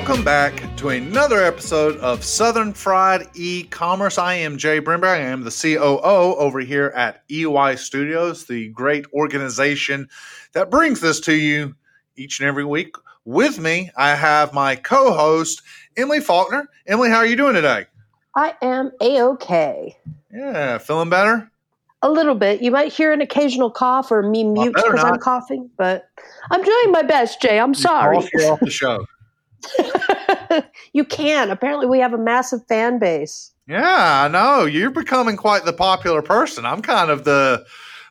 Welcome back to another episode of Southern Fried E-commerce. I am Jay Brimberg. I am the COO over here at EY Studios, the great organization that brings this to you each and every week. With me, I have my co-host Emily Faulkner. Emily, how are you doing today? I am a okay. Yeah, feeling better. A little bit. You might hear an occasional cough or me mute because I'm coughing, but I'm doing my best, Jay. I'm sorry. Off, off the show. you can. Apparently, we have a massive fan base. Yeah, I know. You're becoming quite the popular person. I'm kind of the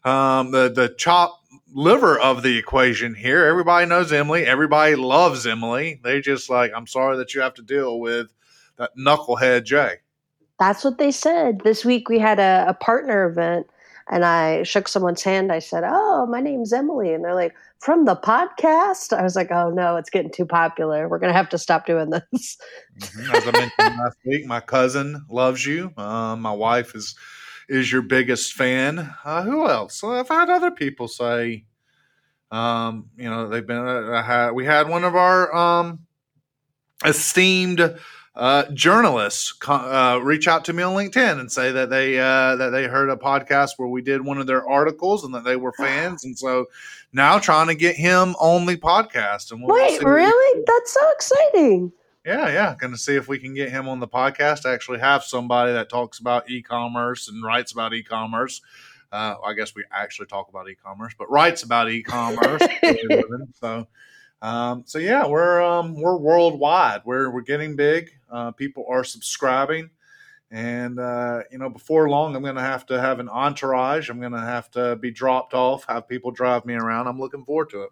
um, the the chop liver of the equation here. Everybody knows Emily. Everybody loves Emily. They just like, I'm sorry that you have to deal with that knucklehead Jay. That's what they said. This week we had a, a partner event and I shook someone's hand. I said, Oh, my name's Emily. And they're like, From the podcast? I was like, Oh, no, it's getting too popular. We're going to have to stop doing this. Mm-hmm. As I mentioned last week, my cousin loves you. Uh, my wife is is your biggest fan. Uh, who else? I've had other people say, um, you know, they've been. Uh, had, we had one of our um, esteemed uh, journalists uh, reach out to me on LinkedIn and say that they uh, that they heard a podcast where we did one of their articles and that they were fans, and so now trying to get him on the podcast. And we'll wait, really? That's so exciting! Yeah, yeah, going to see if we can get him on the podcast. Actually, have somebody that talks about e-commerce and writes about e-commerce. Uh, I guess we actually talk about e-commerce, but writes about e-commerce. so um, so yeah, we're um, we're worldwide. We're we're getting big. Uh, people are subscribing, and uh, you know, before long, I'm going to have to have an entourage. I'm going to have to be dropped off, have people drive me around. I'm looking forward to it.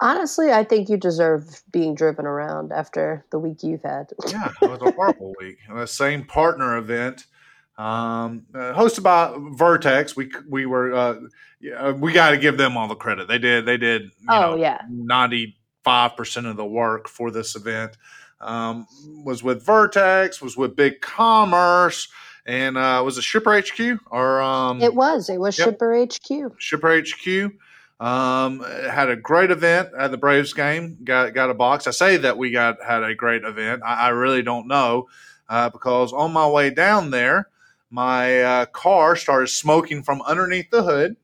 Honestly, I think you deserve being driven around after the week you've had. yeah, it was a horrible week. The same partner event um, uh, hosted by Vertex. We we were uh, we got to give them all the credit. They did they did. oh know, yeah, ninety five percent of the work for this event um, was with Vertex, was with Big Commerce, and uh, was it Shipper HQ or um, it was it was yep, Shipper HQ. Shipper HQ. Um, had a great event at the Braves game. Got got a box. I say that we got had a great event. I, I really don't know uh, because on my way down there, my uh, car started smoking from underneath the hood.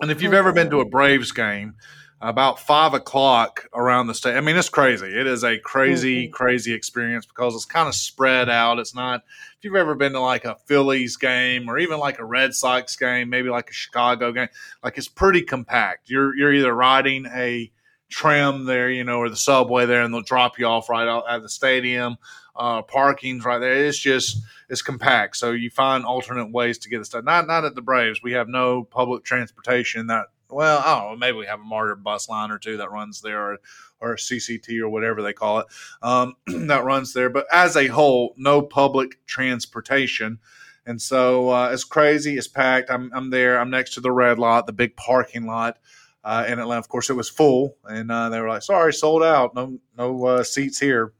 And if you've ever been to a Braves game, about five o'clock around the state, I mean, it's crazy. It is a crazy, mm-hmm. crazy experience because it's kind of spread out. It's not, if you've ever been to like a Phillies game or even like a Red Sox game, maybe like a Chicago game, like it's pretty compact. You're, you're either riding a tram there, you know, or the subway there, and they'll drop you off right out at the stadium. Uh, parking's right there. It's just, it's compact. So you find alternate ways to get the stuff. Not not at the Braves. We have no public transportation that well, I don't know, maybe we have a MARTA bus line or two that runs there or, or CCT or whatever they call it um, that runs there. But as a whole, no public transportation. And so uh, it's crazy. It's packed. I'm, I'm there. I'm next to the red lot, the big parking lot uh, in Atlanta. Of course, it was full. And uh, they were like, sorry, sold out. No, no uh, seats here.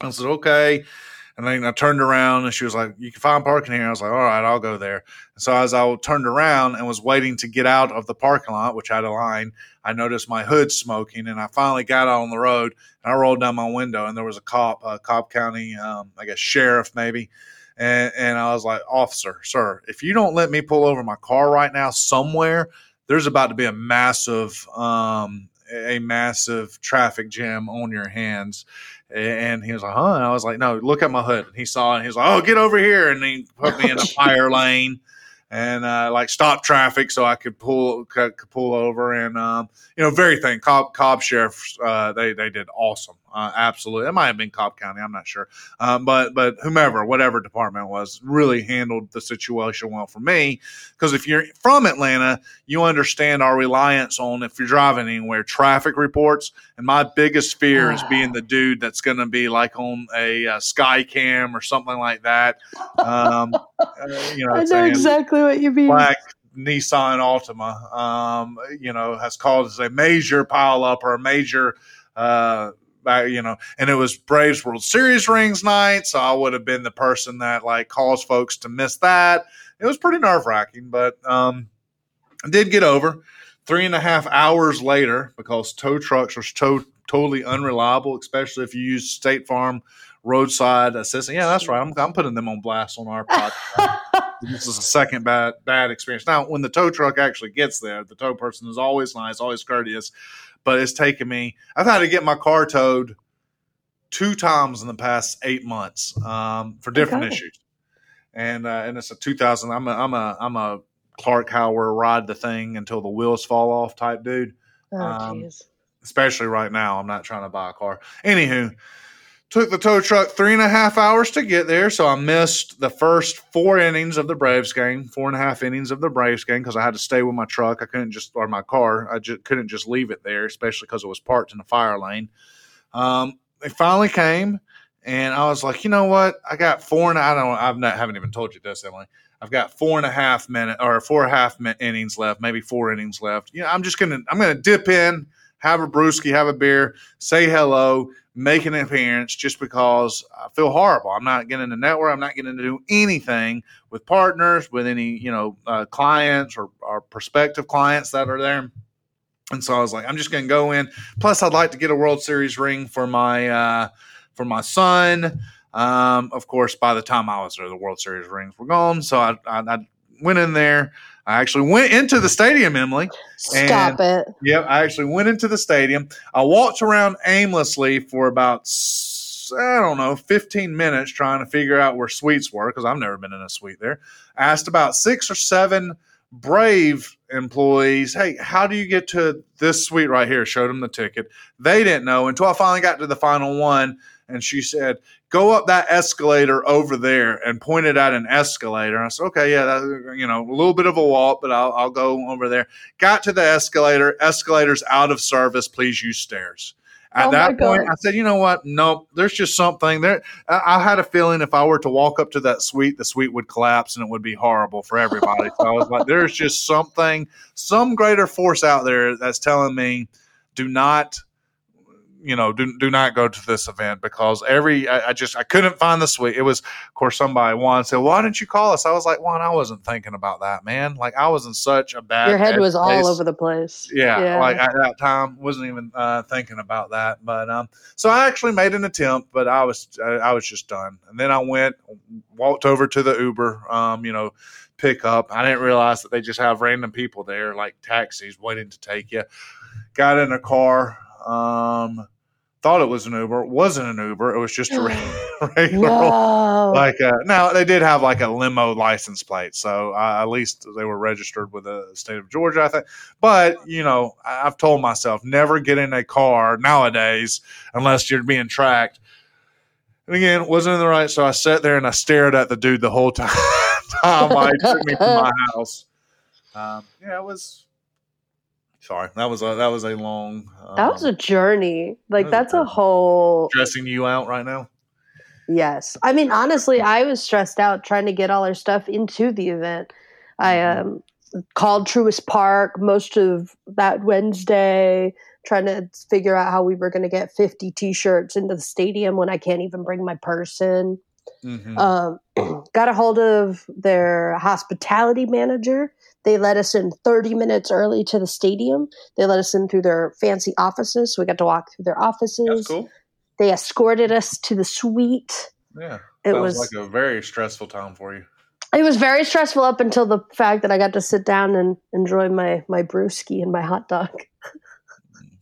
I said, okay. And then I turned around and she was like, You can find parking here. I was like, All right, I'll go there. And so as I turned around and was waiting to get out of the parking lot, which had a line, I noticed my hood smoking. And I finally got out on the road and I rolled down my window and there was a cop, a Cobb County, um, I guess, sheriff maybe. And, and I was like, Officer, sir, if you don't let me pull over my car right now somewhere, there's about to be a massive, um, a massive traffic jam on your hands. And he was like, huh? And I was like, no, look at my hood. And he saw it. And he was like, oh, get over here. And he put me in a fire lane and uh, like stop traffic so I could pull could, pull over. And um, you know, very thing. Cobb Cobb sheriffs uh, they they did awesome. Uh, absolutely, it might have been Cobb County. I'm not sure, um, but but whomever, whatever department was, really handled the situation well for me. Because if you're from Atlanta, you understand our reliance on if you're driving anywhere, traffic reports. And my biggest fear is being the dude that's going to be like on a, a Skycam or something like that. Um, uh, you know, I know exactly what you mean. Black Nissan Altima, um, you know, has caused a major pileup or a major uh, you know, and it was Braves World Series rings night, so I would have been the person that like calls folks to miss that. It was pretty nerve wracking, but um, I did get over. Three and a half hours later, because tow trucks are tow totally unreliable, especially if you use State Farm roadside assistance. Yeah, that's right. I'm, I'm putting them on blast on our podcast. this is a second bad bad experience. Now, when the tow truck actually gets there, the tow person is always nice, always courteous, but it's taken me. I've had to get my car towed two times in the past eight months um, for different Okay. issues, and uh, and it's a 2000. I'm a I'm a I'm a Clark Howard ride the thing until the wheels fall off type dude Oh, Um, jeez. especially right now. I'm not trying to buy a car. Anywho, took the tow truck three and a half hours to get there, so I missed the first four innings of the Braves game, four and a half innings of the Braves game because I had to stay with my truck. I couldn't just or my car. I just couldn't just leave it there, especially because it was parked in the fire lane. Um, they finally came, and I was like, you know what? I got four and I don't. I've not haven't even told you this, Emily. I've got four and a half minute or four and a half innings left, maybe four innings left. You know, I'm just gonna I'm gonna dip in, have a brewski, have a beer, say hello, make an appearance, just because I feel horrible. I'm not getting to network. I'm not getting to do anything with partners, with any you know uh, clients or, or prospective clients that are there. And so I was like, I'm just gonna go in. Plus, I'd like to get a World Series ring for my uh, for my son. Um, of course, by the time I was there, the World Series rings were gone. So I, I, I went in there. I actually went into the stadium, Emily. Stop it. Yep, I actually went into the stadium. I walked around aimlessly for about I don't know, 15 minutes trying to figure out where suites were because I've never been in a suite there. asked about six or seven Brave employees, "Hey, how do you get to this suite right here?" Showed them the ticket. They didn't know until I finally got to the final one, and she said, "Go up that escalator over there," and pointed at an escalator. I said, "Okay, yeah, that, you know, a little bit of a walk, but I'll, I'll go over there." Got to the escalator. Escalator's out of service. Please use stairs. At Oh that point, God. I said, "You know what? Nope. There's just something there." I, I had a feeling if I were to walk up to that suite, the suite would collapse and it would be horrible for everybody. so I was like, "There's just something, some greater force out there that's telling me, do not." You know, do, do not go to this event because every I, I just I couldn't find the suite. It was, of course, somebody Juan said, "Why didn't you call us?" I was like, "Juan, I wasn't thinking about that, man. Like I was in such a bad Your head was all over the place. yeah, like at that time wasn't even uh, thinking about that but um so i actually made an attempt but i was I, I was just done and then i went walked over to the uber um you know pick up i didn't realize that they just have random people there like taxis waiting to take you got in a car um thought it was an uber it wasn't an uber it was just a regular like uh, now they did have like a limo license plate so uh, at least they were registered with the state of georgia i think. But you know I- i've told myself never get in a car nowadays unless you're being tracked. And again wasn't in the right so i sat there and i stared at the dude the whole time time he took me to my house. Um, yeah it was sorry that was a that was a long um, that was a journey. Like that's a journey. whole stressing you out right now Yes. I mean, honestly, I was stressed out trying to get all our stuff into the event. I Mhm. um, called Truist Park most of that Wednesday, trying to figure out how we were going to get 50 t shirts into the stadium when I can't even bring my person. Mhm. Um, got a hold of their hospitality manager. They let us in 30 minutes early to the stadium. They let us in through their fancy offices. So we got to walk through their offices. that's cool They escorted us to the suite. yeah It was like a very stressful time for you. it was very stressful up until the fact that I got to sit down and enjoy my my brewski and my hot dog.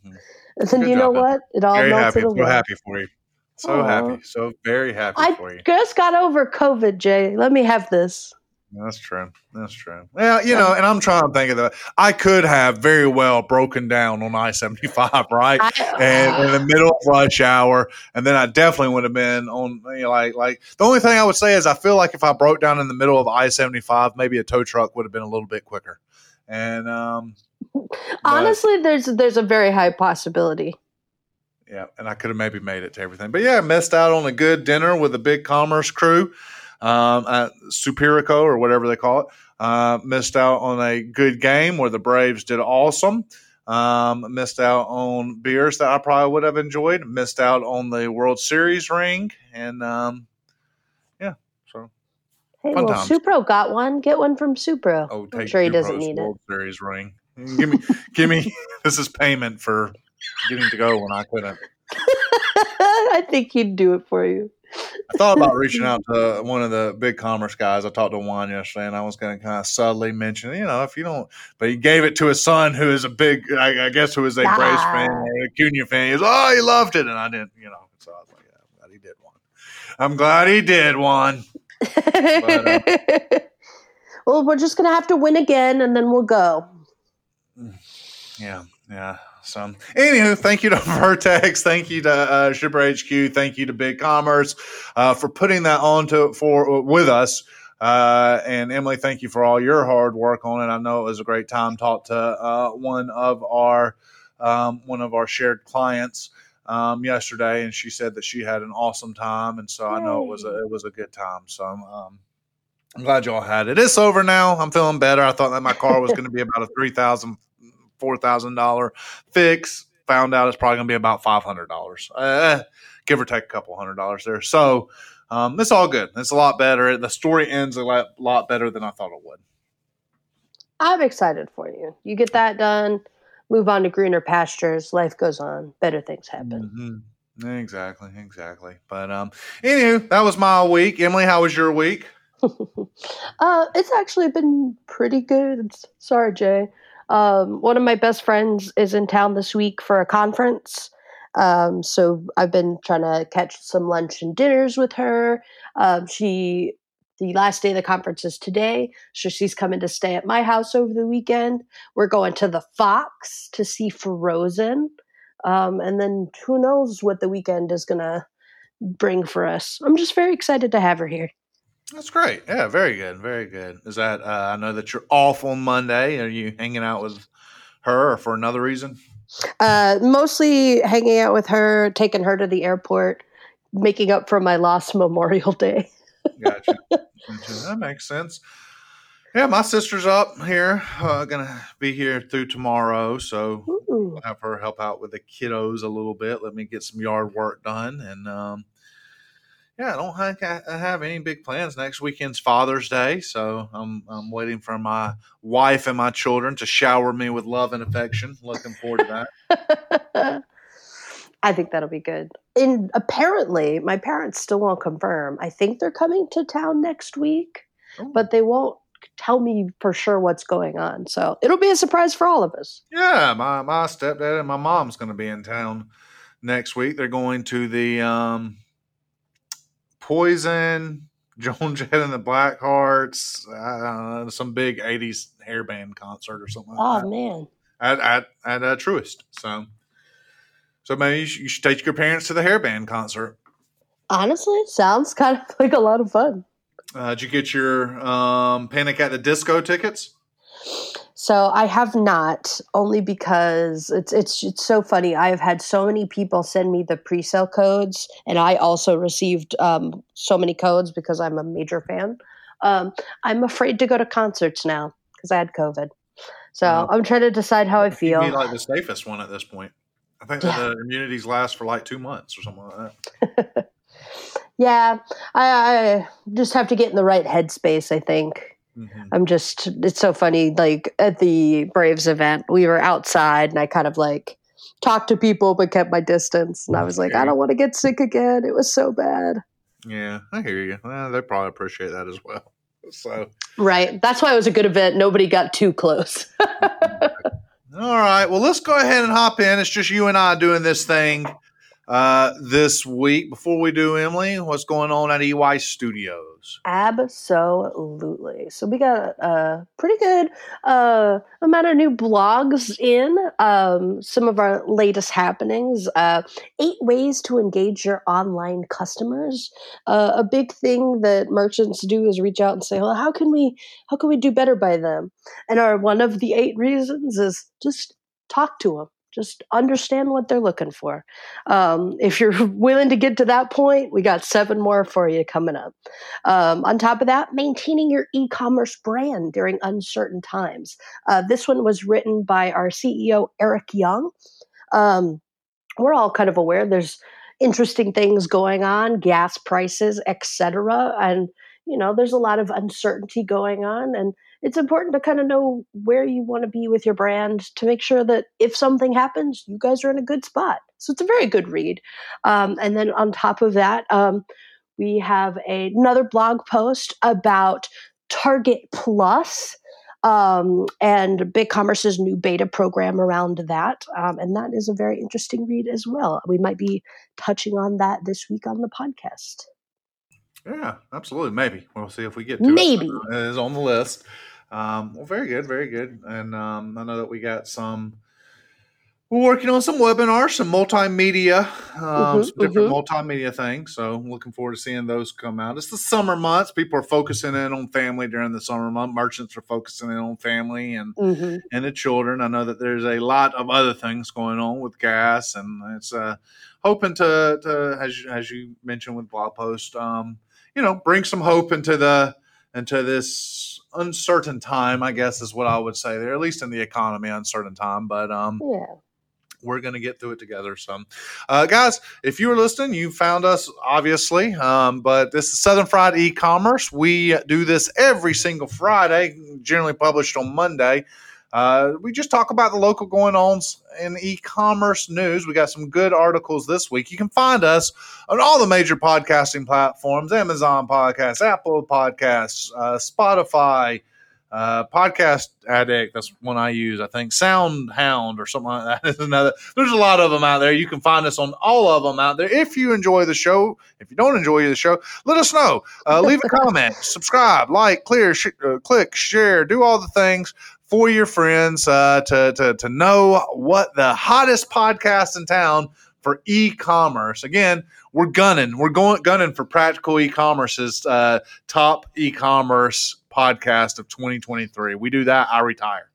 Mhm. And then Good you know job, man. what? It all Very happy. melted So happy for you. So Aw. happy. So very happy I for you. just got over COVID, Jay. Let me have this. That's true. That's true. Well, you know, and I'm trying to think of that. I could have very well broken down on I 75, right? and in the middle of rush hour, and then I definitely would have been on you know, like like the only thing I would say is I feel like if I broke down in the middle of I seventy five, maybe a tow truck would have been a little bit quicker. And um, Honestly, there's there's a very high possibility. yeah, and I could have maybe made it to everything, but yeah, I missed out on a good dinner with a big commerce crew um, at Superico or whatever they call it. Uh, missed out on a good game where the Braves did awesome. Um, missed out on beers that I probably would have enjoyed. Missed out on the World Series ring, and um, yeah, so Hey, well, times. Supro got one. Get one from Supro. oh, I'm sure he Dupro's doesn't need it. World Series ring. Give me, give me. This is payment for getting to go when I couldn't. I think he'd do it for you. I thought about reaching out to one of the big commerce guys. I talked to Juan yesterday, and I was going to kind of subtly mention, you know, if you don't, but he gave it to his son, who is a big, I, I guess, who is a ah. Braves fan or Acuña fan. He was, oh, he loved it, and I didn't, you know. So I was like, yeah, I'm glad he did one. I'm glad he did one. But, uh, well, we're just going to have to win again, and then we'll go. Yeah, yeah. So, anywho, thank you to Vertex, thank you to uh, Shipper HQ, thank you to Big Commerce uh, for putting that on to for with us. Uh, and Emily, thank you for all your hard work on it. I know it was a great time. Talked to uh, one of our um, one of our shared clients um, yesterday, and she said that she had an awesome time, and so Yay. I know it was a, it was a good time. So um, I'm glad y'all had it. It's over now. I'm feeling better. I thought that my car was going to be about a three thousand four thousand dollar fix. Found out it's probably going to be about five hundred dollars, uh, give or take a couple hundred dollars there. So um, it's all good. It's a lot better. The story ends a lot, lot better than I thought it would. I'm excited for you. You get that done, move on to greener pastures. Life goes on. Better things happen. Mm-hmm. Exactly, exactly. But um, anywho, that was my week. Emily, how was your week? uh, it's actually been pretty good. Sorry, Jay. Um, one of my best friends is in town this week for a conference. Um, so I've been trying to catch some lunch and dinners with her. Um, she, the last day of the conference is today, so she's coming to stay at my house over the weekend. We're going to the Fox to see Frozen, um, and then who knows what the weekend is gonna bring for us. I'm just very excited to have her here. That's great. Yeah, very good. Very good. Is that uh, I know that you're off on Monday. Are you hanging out with her or for another reason? Uh, mostly hanging out with her, taking her to the airport, making up for my lost Memorial Day. gotcha. That makes sense. Yeah, my sister's up here. Uh, gonna be here through tomorrow, so Ooh. I'll have her help out with the kiddos a little bit. Let me get some yard work done, and um, yeah, I don't think I have any big plans. Next weekend's Father's Day, so I'm I'm waiting for my wife and my children to shower me with love and affection. Looking forward to that. I think that'll be good. And apparently, my parents still won't confirm. I think they're coming to town next week, Ooh. but they won't tell me for sure what's going on. So it'll be a surprise for all of us. Yeah, my my stepdad and my mom's going to be in town next week. They're going to the um, Poison, Joan Jett and the Blackhearts, uh, some big '80s hair band concert or something. Oh like man! At at at a Truist. So, so maybe you should, you should take your parents to the hair band concert. Honestly, sounds kind of like a lot of fun. Uh, did you get your um, Panic at the Disco tickets? So I have not, only because it's it's it's so funny. I've had so many people send me the pre-sale codes, and I also received um, so many codes because I'm a major fan. Um, I'm afraid to go to concerts now because I had COVID. So I'm trying to decide how I feel. Be like the safest one at this point. I think yeah. the immunities last for like two months or something like that. yeah, I, I just have to get in the right headspace. I think. Mm-hmm. I'm just, it's so funny. Like at the Braves event, we were outside and I kind of like talked to people but kept my distance. And I was like, I don't want to get sick again. It was so bad. Yeah, I hear you. Well, they probably appreciate that as well. So, right. That's why it was a good event. Nobody got too close. All right. Well, let's go ahead and hop in. It's just you and I doing this thing uh, this week. Before we do, Emily, what's going on at EY Studios? Absolutely. So we got a pretty good uh, amount of new blogs in. Um, some of our latest happenings. Uh, eight ways to engage your online customers. Uh, a big thing that merchants do is reach out and say, "Well, how can we how can we do better by them?" And our one of the eight reasons is just talk to them just understand what they're looking for. Um, if you're willing to get to that point, we got seven more for you coming up. Um, on top of that, maintaining your e commerce brand during uncertain times. Uh, this one was written by our CEO, Eric Young. Um, we're all kind of aware there's interesting things going on, gas prices, etc. And you know, there's a lot of uncertainty going on. And it's important to kind of know where you want to be with your brand to make sure that if something happens, you guys are in a good spot. So it's a very good read. Um, and then on top of that, um, we have a, another blog post about Target Plus um, and BigCommerce's new beta program around that. Um, and that is a very interesting read as well. We might be touching on that this week on the podcast. Yeah, absolutely. Maybe we'll see if we get to maybe it. it is on the list. Um, well, very good, very good. And um, I know that we got some we're working on some webinars, some multimedia, um, mm-hmm, some different mm-hmm. multimedia things. So looking forward to seeing those come out. It's the summer months. People are focusing in on family during the summer month. Merchants are focusing in on family and mm-hmm. and the children. I know that there's a lot of other things going on with gas, and it's uh, hoping to, to as as you mentioned with blog post, um, you know, bring some hope into the into this uncertain time. I guess is what I would say there, at least in the economy, uncertain time. But um, yeah we're going to get through it together. So, uh, guys, if you were listening, you found us obviously. Um, but this is Southern Fried E-commerce. We do this every single Friday, generally published on Monday. Uh, we just talk about the local going ons in e-commerce news. We got some good articles this week. You can find us on all the major podcasting platforms: Amazon Podcasts, Apple Podcasts, uh, Spotify uh, podcast addict. That's one i use i think. SoundHound or something like that is another. There's a lot of them out there. You can find us on all of them out there. If you enjoy the show if you don't enjoy the show let us know. Uh, leave a comment subscribe like clear sh- uh, click share do all the things for your friends uh, to, to, to know what the hottest podcast in town for e-commerce again we're gunning we're going gunning for practical e-commerce's uh, top e-commerce podcast of 2023. We do that, I retire.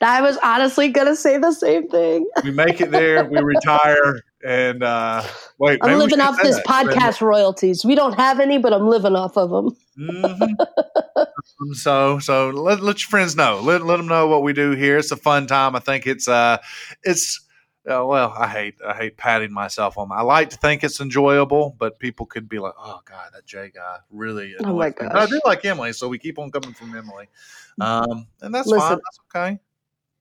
I was honestly going to say the same thing. we make it there, we retire, and uh, wait. I'm living off this that. podcast royalties. We don't have any, but I'm living off of them. Mm-hmm. so, so let, let your friends know. Let, let them know what we do here. It's a fun time. I think it's uh, it's uh, well, I hate I hate patting myself on. I like to think it's enjoyable, but people could be like, "Oh God, that Jay guy really." Oh my god! I do like Emily, so we keep on coming from Emily, um, and that's Listen, fine. That's okay.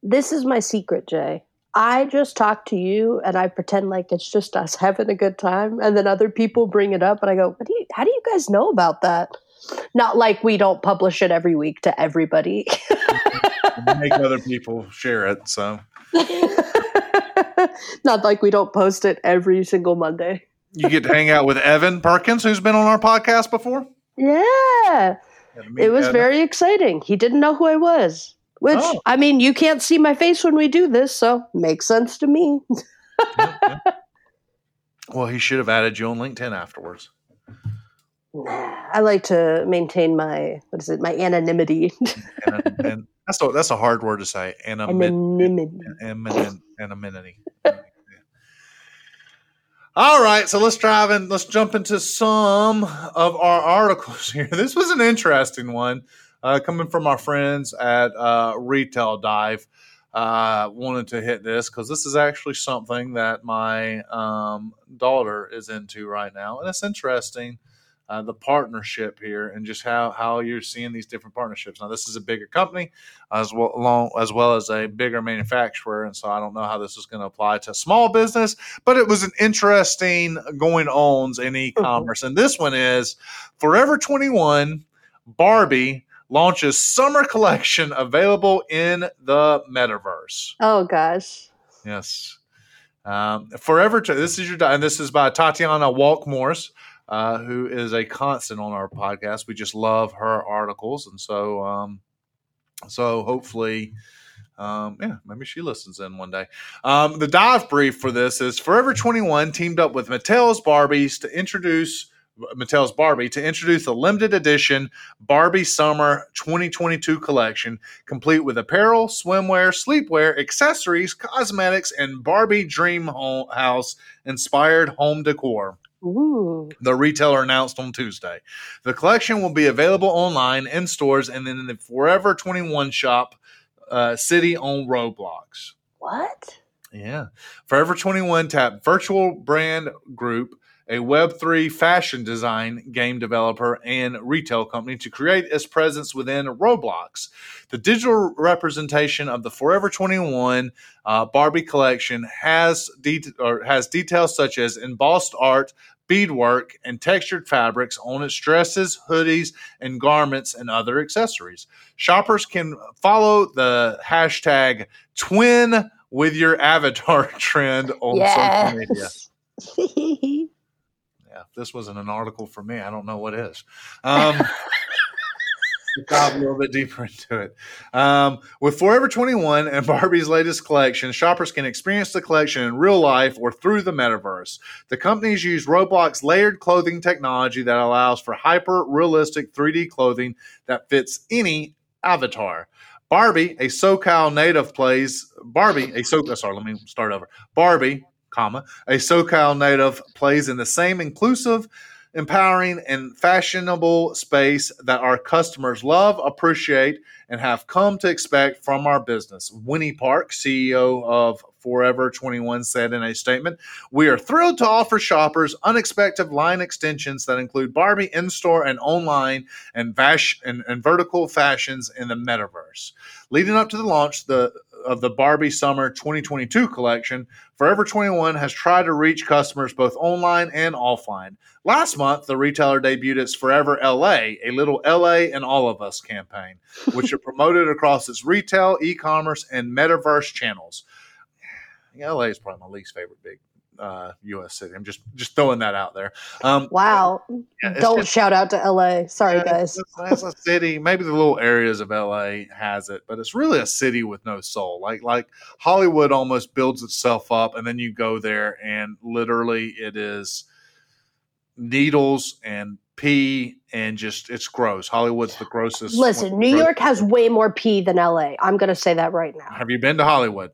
This is my secret, Jay. I just talk to you, and I pretend like it's just us having a good time, and then other people bring it up, and I go, "What do you? How do you guys know about that?" Not like we don't publish it every week to everybody. make other people share it. So. Not like we don't post it every single Monday. you get to hang out with Evan Perkins, who's been on our podcast before. Yeah. It was Evan. very exciting. He didn't know who I was, which, oh. I mean, you can't see my face when we do this, so makes sense to me. yeah, yeah. Well, he should have added you on LinkedIn afterwards. I like to maintain my what is it? My anonymity. and, and that's a, that's a hard word to say. Anonymity. Anonymity. Anonymity. All right, so let's drive in. Let's jump into some of our articles here. This was an interesting one, uh, coming from our friends at uh, Retail Dive. Uh, wanted to hit this because this is actually something that my um, daughter is into right now, and it's interesting uh, the partnership here and just how, how you're seeing these different partnerships. Now, this is a bigger company as well, along, as well as a bigger manufacturer, and so I don't know how this is going to apply to small business, but it was an interesting going ons in mm-hmm. e-commerce. Mm-hmm. And this one is Forever 21 Barbie launches summer collection available in the metaverse. Oh gosh. Yes. Um, Forever, this is your, and this is by Tatiana Walk-Morris uh, who is a constant on our podcast. We just love her articles, and so um, so hopefully. Um, yeah, maybe she listens in one day. Um, the dive brief for this is Forever 21 teamed up with Mattel's Barbies to introduce Mattel's Barbie to introduce the limited edition Barbie Summer 2022 collection, complete with apparel, swimwear, sleepwear, accessories, cosmetics, and Barbie Dream House inspired home decor. Ooh. The retailer announced on Tuesday. The collection will be available online, in stores, and then in the Forever 21 shop uh, city on Roblox. What? Yeah. Forever 21 tap virtual brand group a Web3 fashion design game developer and retail company, to create its presence within Roblox. The digital representation of the Forever 21 uh, Barbie collection has, de- or has details such as embossed art, beadwork, and textured fabrics on its dresses, hoodies, and garments and other accessories. Shoppers can follow the hashtag twin with your avatar trend on yes. social media. if this wasn't an article for me, I don't know what is. Um, dive a little bit deeper into it. Um, with Forever 21 and Barbie's latest collection, shoppers can experience the collection in real life or through the metaverse. The companies use Roblox layered clothing technology that allows for hyper realistic 3D clothing that fits any avatar. Barbie, a SoCal native, plays Barbie, a so sorry, let me start over. Barbie, comma, a SoCal native plays in the same inclusive empowering, and fashionable space that our customers love, appreciate, and have come to expect from our business. Winnie Park, CEO of Forever 21, said in a statement We are thrilled to offer shoppers unexpected line extensions that include Barbie in store and online and, vash- and, and vertical fashions in the metaverse. Leading up to the launch, the of the Barbie Summer 2022 collection, Forever 21 has tried to reach customers both online and offline. Last month, the retailer debuted its Forever LA, a little LA and all of us campaign, which are promoted across its retail, e commerce, and metaverse channels. LA is probably my least favorite big uh, U.S. city. I'm just just throwing that out there. Um, wow! Yeah, Don't just, shout out to L.A. Sorry, yeah, guys. It's, it's, a city. Maybe the little areas of L.A. has it, but it's really a city with no soul. Like like Hollywood almost builds itself up, and then you go there, and literally it is needles and pee and just it's gross. Hollywood's the grossest. Listen, New York has way more pee than LA. I'm going to say that right now. Have you been to Hollywood?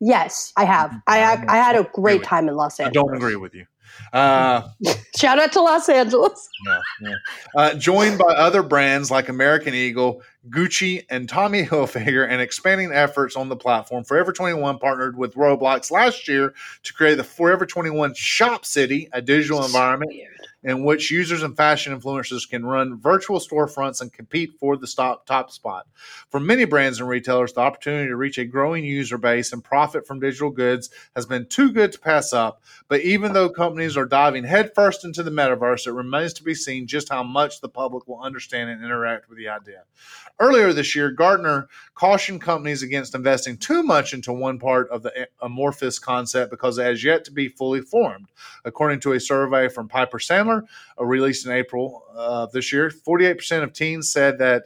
Yes, I have. Mm-hmm. I I had a great time in Los Angeles. I don't agree with you. Uh, Shout out to Los Angeles. Yeah, yeah. Uh, joined by other brands like American Eagle, Gucci, and Tommy Hilfiger, and expanding efforts on the platform, Forever 21 partnered with Roblox last year to create the Forever 21 Shop City, a digital environment in which users and fashion influencers can run virtual storefronts and compete for the stop, top spot. For many brands and retailers, the opportunity to reach a growing user base and profit from digital goods has been too good to pass up. But even though companies are diving headfirst into the metaverse, it remains to be seen just how much the public will understand and interact with the idea. Earlier this year, Gartner cautioned companies against investing too much into one part of the amorphous concept because it has yet to be fully formed. According to a survey from Piper Sandler, uh, released in April of uh, this year, 48% of teens said that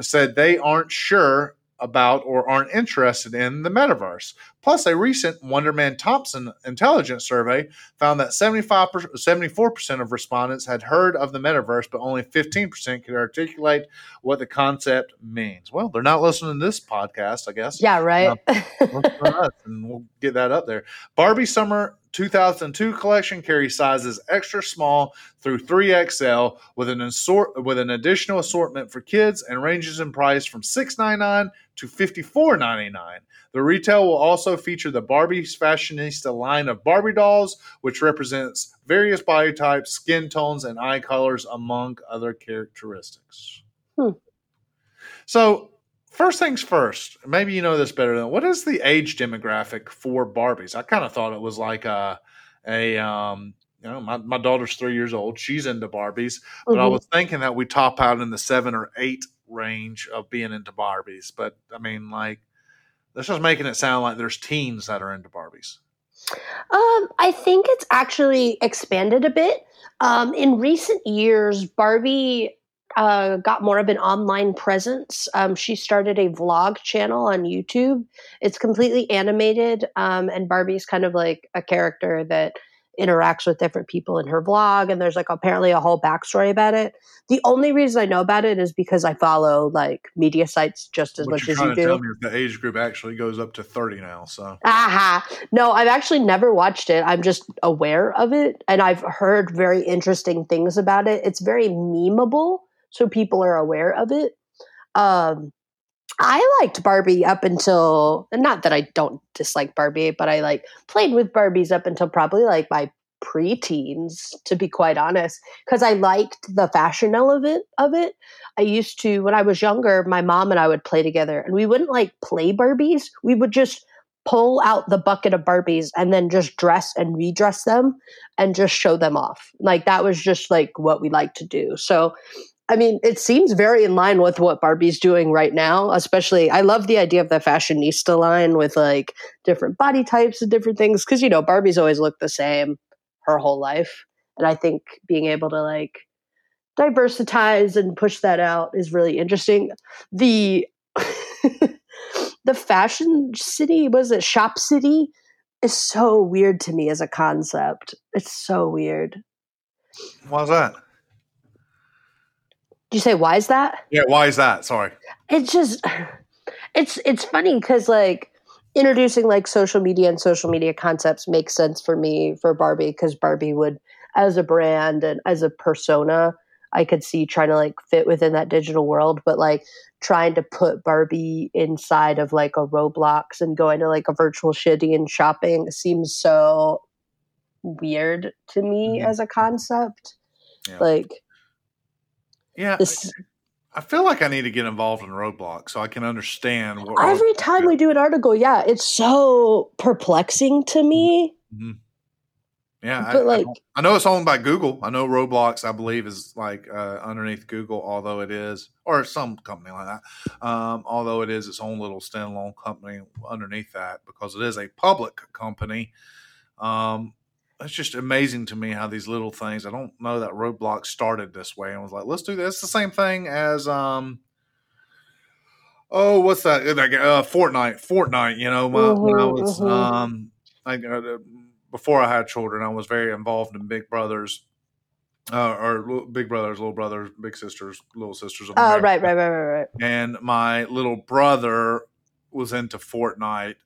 said they aren't sure about or aren't interested in the metaverse. Plus, a recent Wunderman Thompson intelligence survey found that 75 74% of respondents had heard of the metaverse, but only 15% could articulate what the concept means. Well, they're not listening to this podcast, I guess. Yeah, right. Um, and we'll get that up there. Barbie Summer 2002 collection carries sizes extra small through 3XL with an assort with an additional assortment for kids and ranges in price from $6.99 to $54.99. The retail will also feature the Barbie's Fashionista line of Barbie dolls, which represents various body types, skin tones, and eye colors, among other characteristics. Hmm. So, first things first, maybe you know this better than what is the age demographic for Barbies? I kind of thought it was like a, a um, you know, my, my daughter's three years old. She's into Barbies, but mm-hmm. I was thinking that we top out in the seven or eight range of being into Barbies. But I mean, like, this is making it sound like there's teens that are into Barbies. Um, I think it's actually expanded a bit. Um, in recent years, Barbie uh, got more of an online presence. Um, she started a vlog channel on YouTube. It's completely animated, um, and Barbie's kind of like a character that interacts with different people in her vlog and there's like apparently a whole backstory about it. The only reason i know about it is because i follow like media sites just as what much as you do. the age group actually goes up to 30 now so. Aha no i've actually never watched it. I'm just aware of it and i've heard very interesting things about it. It's very memeable so people are aware of it. Um I liked Barbie up until not that I don't dislike Barbie, but I like played with Barbies up until probably like my preteens, to be quite honest, because I liked the fashion element of it. I used to, when I was younger, my mom and I would play together, and we wouldn't like play Barbies. We would just pull out the bucket of Barbies and then just dress and redress them and just show them off. Like that was just like what we like to do. So I mean, it seems very in line with what Barbie's doing right now, especially I love the idea of the fashionista line with like different body types and different things cuz you know, Barbie's always looked the same her whole life. And I think being able to like diversitize and push that out is really interesting. The the fashion city was it shop city is so weird to me as a concept. It's so weird. Why's that? You say why is that? Yeah, why is that? Sorry. It's just it's it's funny because like introducing like social media and social media concepts makes sense for me for Barbie because Barbie would as a brand and as a persona I could see trying to like fit within that digital world, but like trying to put Barbie inside of like a Roblox and going to like a virtual city and shopping seems so weird to me mm-hmm. as a concept. Yeah. Like yeah. This, I feel like I need to get involved in Roblox so I can understand what. Every time we do an article, yeah, it's so perplexing to me. Mm-hmm. Yeah, but I, like I, I, know it's owned by Google. I know Roblox, I believe, is like uh, underneath Google, although it is, or some company like that. Um, although it is its own little standalone company underneath that because it is a public company. Um, it's just amazing to me how these little things. I don't know that Roblox started this way and was like, let's do this. It's the same thing as um. Oh, what's that? Uh, Fortnite. Fortnite. You know, my, when I mm-hmm, was mm-hmm. um, I, uh, before I had children, I was very involved in Big Brothers, uh, or Big Brothers, Little Brothers, Big Sisters, Little Sisters. Oh, right, right, right, right, right. And my little brother was into Fortnite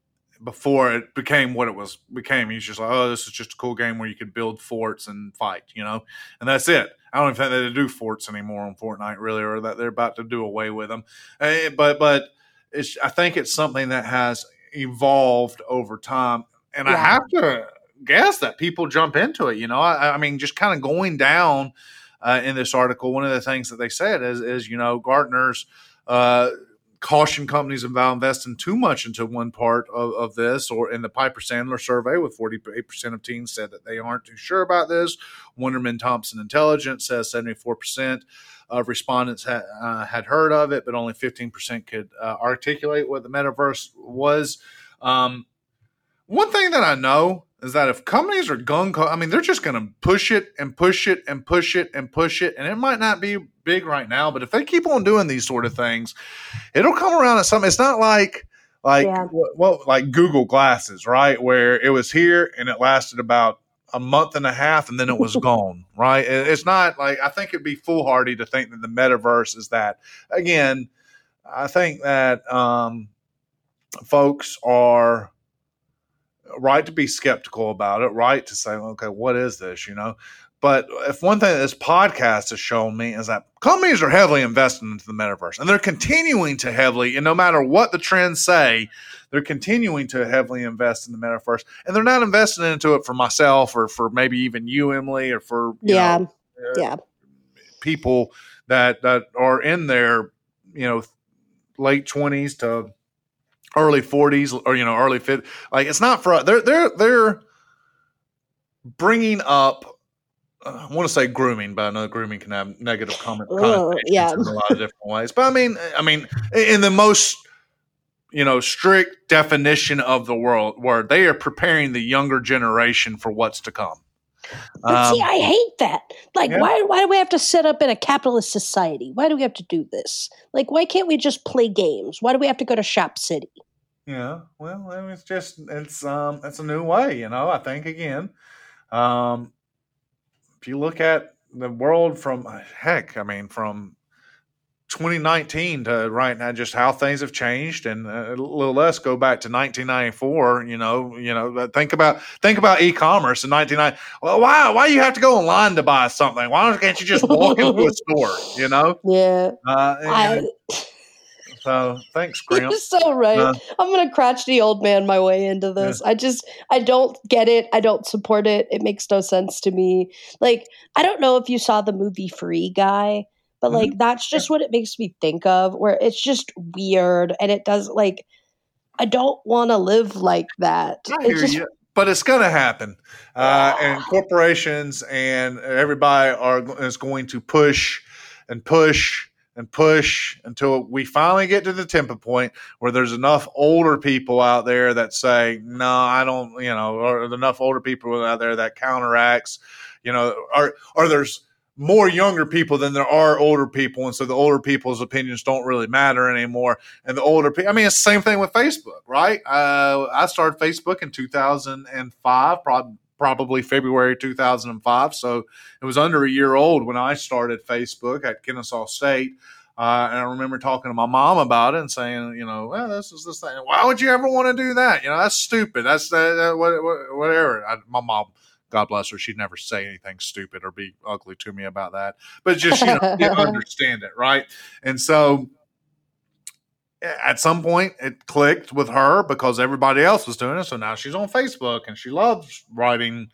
before it became what it was became. He's just like, oh, this is just a cool game where you could build forts and fight, you know, and that's it. I don't even think they do forts anymore on Fortnite, really, or that they're about to do away with them. Eh, but but it's I think it's something that has evolved over time, and yeah. I have to guess that people jump into it. You know, I, I mean, just kind of going down uh, in this article, one of the things that they said is is you know Gartner's. Uh, caution companies about investing too much into one part of, of this or in the Piper Sandler survey with 48% of teens said that they aren't too sure about this. Wunderman Thompson Intelligence says 74% of respondents ha- uh, had heard of it, but only 15% could uh, articulate what the metaverse was. Um, one thing that I know is that if companies are gung ho, I mean, they're just going to push it and push it and push it and push it. And it might not be big right now, but if they keep on doing these sort of things, it'll come around at some. It's not like, like, yeah. well, like Google Glasses, right? Where it was here and it lasted about a month and a half and then it was gone, right? It's not like, I think it'd be foolhardy to think that the metaverse is that. Again, I think that um, folks are right to be skeptical about it, right to say, okay, what is this, you know? But if one thing this podcast has shown me is that companies are heavily investing into the metaverse and they're continuing to heavily, and no matter what the trends say, they're continuing to heavily invest in the metaverse. And they're not investing into it for myself or for maybe even you, Emily, or for yeah, know, yeah, people that that are in their you know late twenties to early 40s or you know early 50 like it's not for they're they're they're bringing up uh, I want to say grooming, but I know grooming can have negative comment yeah. in a lot of different ways. But I mean, I mean, in the most you know strict definition of the world, where they are preparing the younger generation for what's to come. But um, see, I hate that. Like, yeah. why why do we have to set up in a capitalist society? Why do we have to do this? Like, why can't we just play games? Why do we have to go to Shop City? Yeah, well, it's just it's um it's a new way, you know. I think again, um, if you look at the world from heck, I mean, from 2019 to right now, just how things have changed, and a little less go back to 1994. You know, you know, think about think about e-commerce in 1990. Well, why why you have to go online to buy something? Why can't you just walk into a store? You know? Yeah. Uh, I, So thanks, Graham. You're so right. Uh, I'm gonna crotchety old man my way into this. Yeah. I just I don't get it. I don't support it. It makes no sense to me. Like I don't know if you saw the movie Free Guy, but like mm-hmm. that's just what it makes me think of. Where it's just weird and it does like I don't want to live like that. I hear just, you but it's going to happen. Uh, and corporations and everybody are is going to push and push and push until we finally get to the temper point where there's enough older people out there that say, no, I don't, you know, or enough older people out there that counteracts, you know, or, or there's more younger people than there are older people. And so the older people's opinions don't really matter anymore. And the older people, I mean, it's the same thing with Facebook, right? Uh, I started Facebook in 2005, probably probably February 2005. So it was under a year old when I started Facebook at Kennesaw State. Uh, and I remember talking to my mom about it and saying, you know, well, this is this thing. Why would you ever want to do that? You know, that's stupid. That's that, that whatever. I, my mom God bless her, she'd never say anything stupid or be ugly to me about that. But just you know, you understand it, right? And so at some point it clicked with her because everybody else was doing it. So now she's on Facebook and she loves writing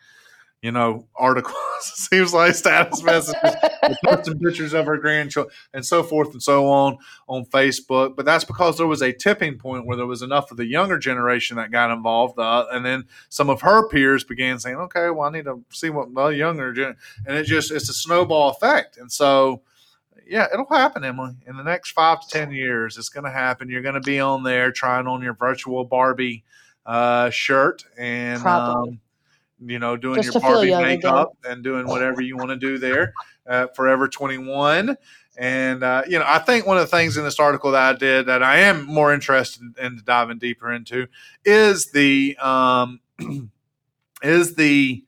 you know, articles, seems like status messages, posting pictures of her grandchildren, and so forth and so on on Facebook. But that's because there was a tipping point where there was enough of the younger generation that got involved, uh, and then some of her peers began saying, "Okay, well, I need to see what the younger," gen-. and it just it's a snowball effect, and so. Yeah, it'll happen, Emily. In the next five to ten years, it's going to happen. You're going to be on there trying on your virtual Barbie uh, shirt, and um, you know, doing Just your Barbie makeup again. and doing whatever you want to do there. Uh, Forever 21. And, uh, you know, I think one of the things in this article that I did that I am more interested in diving deeper into is the, um, is the,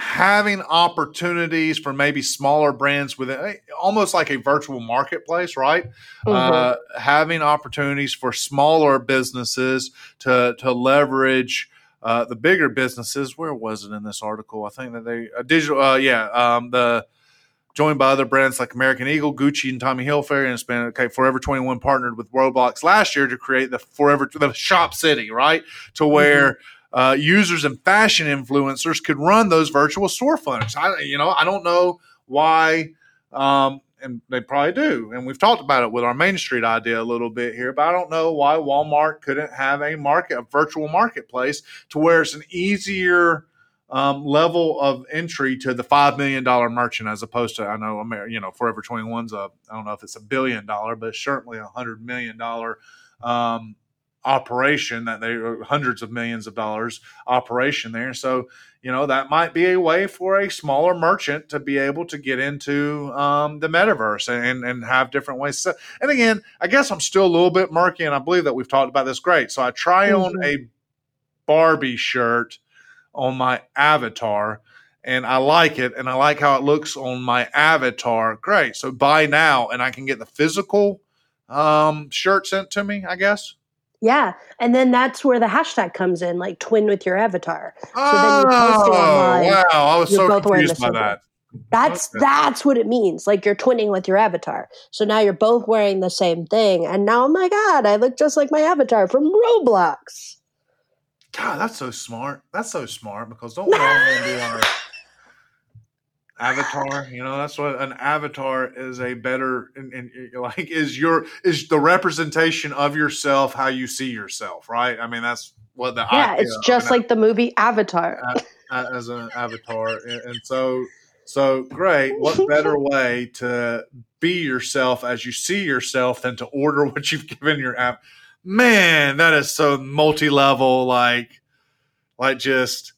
having opportunities for maybe smaller brands within almost like a virtual marketplace, right? Mm-hmm. Uh, having opportunities for smaller businesses to to leverage uh, the bigger businesses, where was it in this article? I think that they uh, digital, uh, yeah, um, the joined by other brands like American Eagle, Gucci, and Tommy Hilfiger, and it's been okay. Forever Twenty One partnered with Roblox last year to create the Forever the Shop City, right, to where. Mm-hmm. Uh, users and fashion influencers could run those virtual storefronts. I, you know, I don't know why um, and they probably do. And we've talked about it with our Main Street idea a little bit here, but I don't know why Walmart couldn't have a market, a virtual marketplace, to where it's an easier um, level of entry to the five million dollar merchant as opposed to I know you know Forever 21's a I don't know if it's a billion dollar, but certainly a hundred million dollar um, operation that they hundreds of millions of dollars operation there. So you know that might be a way for a smaller merchant to be able to get into um, the metaverse and and have different ways. So, and again, I guess I'm still a little bit murky, and I believe that we've talked about this great. So I try mm-hmm. on a Barbie shirt on my avatar. And I like it, and I like how it looks on my avatar. Great. So buy now, and I can get the physical um, shirt sent to me. I guess. Yeah, and then that's where the hashtag comes in, like twin with your avatar. So oh, then you post it oh, online. Wow, I was so confused by that. That's okay. that's what it means. Like you're twinning with your avatar. So now you're both wearing the same thing, and now, oh my god, I look just like my avatar from Roblox. God, that's so smart. That's so smart because don't we all do our avatar you know that's what an avatar is a better and, and, eh, eh, like is your is the representation of yourself how you see yourself right? I mean that's what the yeah it's just like the movie avatar. as an avatar and, and so so great. What better way to be yourself as you see yourself than to order what you've given your app? Man that is so multi-level like like just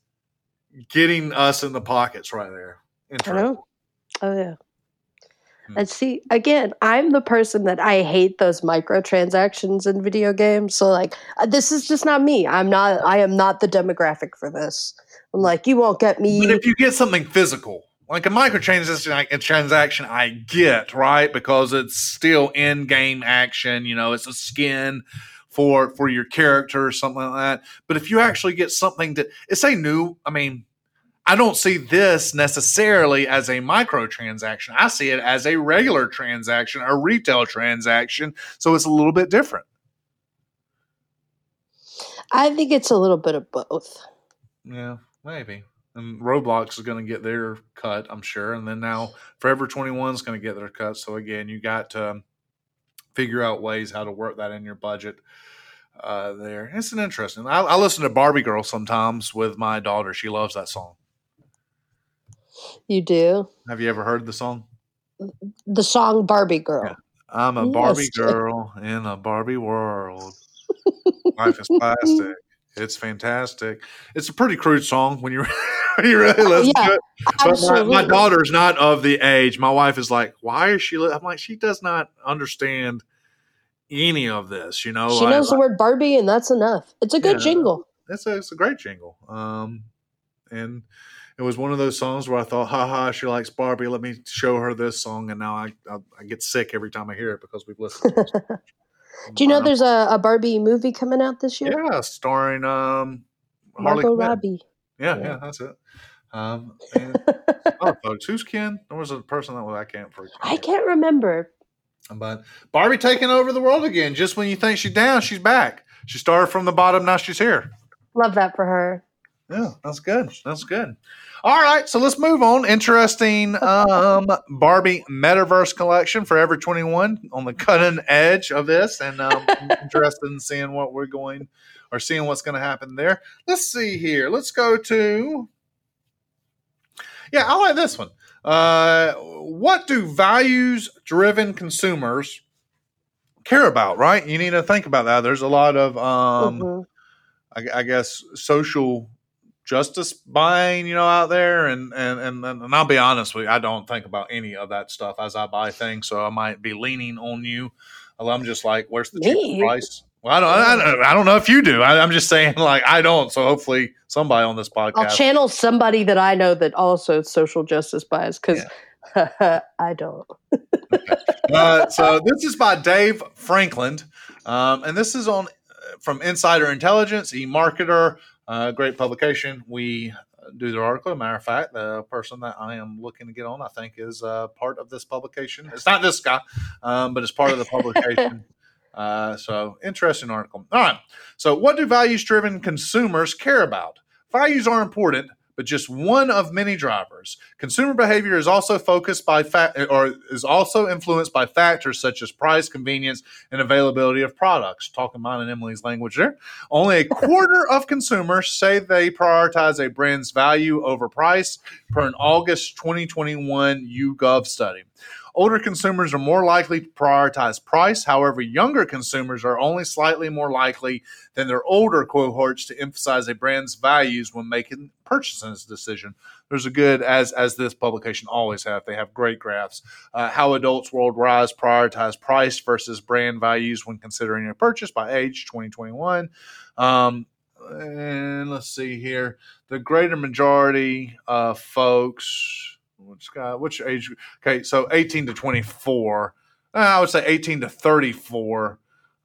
getting us in the pockets right there I know. Oh yeah. Hmm. And see, again, I'm the person that I hate those microtransactions in video games. So like, uh, this is just not me. I'm not. I am not the demographic for this. I'm like, you won't get me. But if you get something physical, like a microtransaction, like a transaction, I get right because it's still in-game action. You know, it's a skin for for your character or something like that. But if you actually get something that it's a new, I mean, I don't see this necessarily as a microtransaction. I see it as a regular transaction, a retail transaction. So it's a little bit different. I think it's a little bit of both. Yeah, maybe. And Roblox is going to get their cut, I'm sure. And then now Forever 21 is going to get their cut. So again, you got to figure out ways how to work that in your budget uh, there. It's an interesting. I, I listen to Barbie Girl sometimes with my daughter. She loves that song. You do? Have you ever heard the song? The song Barbie Girl. Yeah. I'm a yes. Barbie girl in a Barbie world. Life is plastic. It's fantastic. It's a pretty crude song when you when you really listen yeah, to it. But my, my, daughter's not of the age. My wife is like, "Why is she?" Li-? I'm like, she does not understand any of this. You know, she knows I, the word Barbie, and that's enough. It's a good yeah, jingle. It's a it's a great jingle. Um, and it was one of those songs where I thought, "Ha ha, she likes Barbie. Let me show her this song." And now I I, I get sick every time I hear it because we've listened. to it. Do you know there's a, a Barbie movie coming out this year? Yeah, starring um, Margot Robbie. Yeah, yeah, yeah, that's it. Um, and, oh, folks, who's Ken? There was a person that was I can't forget. I can't remember. But Barbie taking over the world again. Just when you think she's down, she's back. She started from the bottom, now she's here. Love that for her. Yeah, that's good. That's good. All right, so let's move on. Interesting um, Barbie Metaverse collection Forever 21 on the cutting edge of this, and um, interested in seeing what we're going or seeing what's going to happen there. Let's see here. Let's go to. Yeah, I like this one. Uh, what do values driven consumers care about, right? You need to think about that. There's a lot of, um, mm-hmm. I, I guess, social justice buying, you know, out there. And, and, and, and I'll be honest with you, I don't think about any of that stuff as I buy things. So I might be leaning on you. I'm just like, where's the cheapest price? Well, I don't, I don't, I don't know if you do. I, am just saying, like, I don't. So hopefully, somebody on this podcast, I'll channel somebody that I know that also social justice buys because yeah. I don't. okay. uh, so this is by Dave Franklin, um, and this is on from Insider Intelligence, eMarketer, uh, great publication. We do their article. A matter of fact, the person that I am looking to get on, I think, is uh, part of this publication. It's not this guy, um, but it's part of the publication. uh, so, interesting article. All right. So, what do values driven consumers care about? Values are important, but just one of many drivers. Consumer behavior is also focused by fa- or is also influenced by factors such as price, convenience, and availability of products. Talking mine and Emily's language there. Only a quarter of consumers say they prioritize a brand's value over price, per an August 2021 YouGov study. Older consumers are more likely to prioritize price. However, younger consumers are only slightly more likely than their older cohorts to emphasize a brand's values when making purchasing decision. There's a good, as as this publication always have, they have great graphs. Uh, how adults worldwide prioritize price versus brand values when considering a purchase by age 2021. Um, and let's see here, the greater majority of folks which guy, which age? Okay, so 18 to 24. Uh, I would say 18 to 34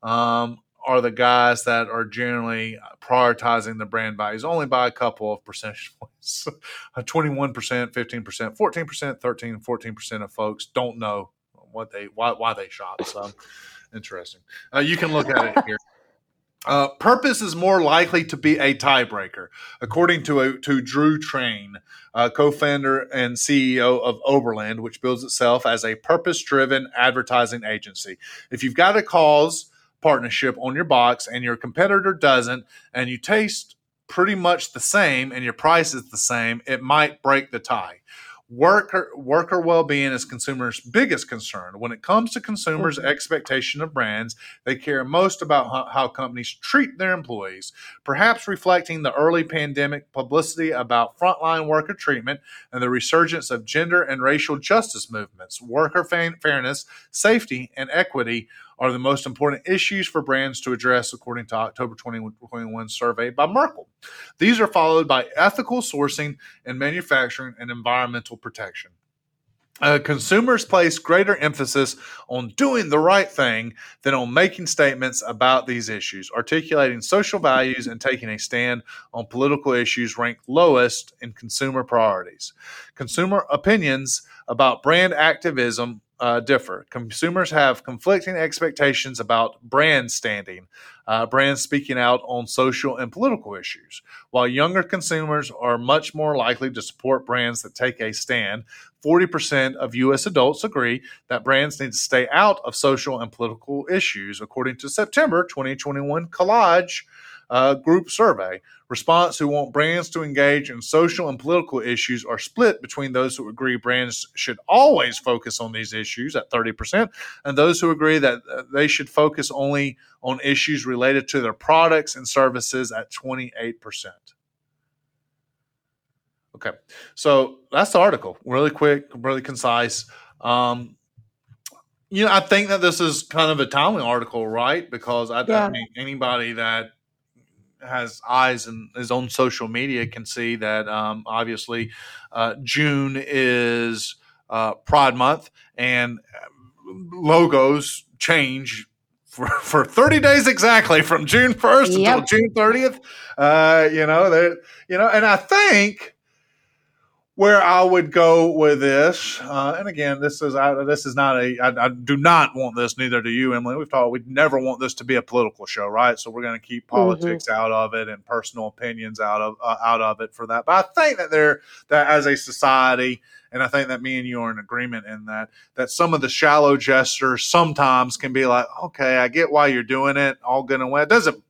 um, are the guys that are generally prioritizing the brand values only by a couple of percentage points. 21%, 15%, 14%, 13, 14% of folks don't know what they why why they shop. So interesting. Uh, you can look at it here. Uh, purpose is more likely to be a tiebreaker, according to a, to Drew Train, uh, co-founder and CEO of Oberland, which builds itself as a purpose-driven advertising agency. If you've got a cause partnership on your box and your competitor doesn't, and you taste pretty much the same and your price is the same, it might break the tie. Worker worker well-being is consumers' biggest concern. When it comes to consumers' mm-hmm. expectation of brands, they care most about how, how companies treat their employees, perhaps reflecting the early pandemic publicity about frontline worker treatment and the resurgence of gender and racial justice movements. Worker fairness, safety, and equity are the most important issues for brands to address, according to October 2021 survey by Merkle. These are followed by ethical sourcing and manufacturing and environmental protection. Uh, consumers place greater emphasis on doing the right thing than on making statements about these issues. Articulating social values and taking a stand on political issues rank lowest in consumer priorities. Consumer opinions about brand activism uh, differ. Consumers have conflicting expectations about brand standing, uh, brands speaking out on social and political issues. While younger consumers are much more likely to support brands that take a stand, 40% of U.S. adults agree that brands need to stay out of social and political issues, according to September 2021 Collage uh, group survey. Response who want brands to engage in social and political issues are split between those who agree brands should always focus on these issues at 30%, and those who agree that uh, they should focus only on issues related to their products and services at 28%. Okay, so that's the article. Really quick, really concise. Um, you know, I think that this is kind of a timely article, right? Because I, yeah. I mean, anybody that has eyes and is on social media can see that um, obviously uh, June is uh, Pride Month and uh, logos change for, for 30 days exactly from June 1st yep. until June 30th. Uh, you know, that you know, and I think where I would go with this, uh, and again, this is I, this is not a. I, I do not want this. Neither do you, Emily. We've talked. We never want this to be a political show, right? So we're going to keep mm-hmm. politics mm-hmm. out of it and personal opinions out of uh, out of it for that. But I think that there that as a society, and I think that me and you are in agreement in that that some of the shallow gestures sometimes can be like, okay, I get why you're doing it, all good and well. It doesn't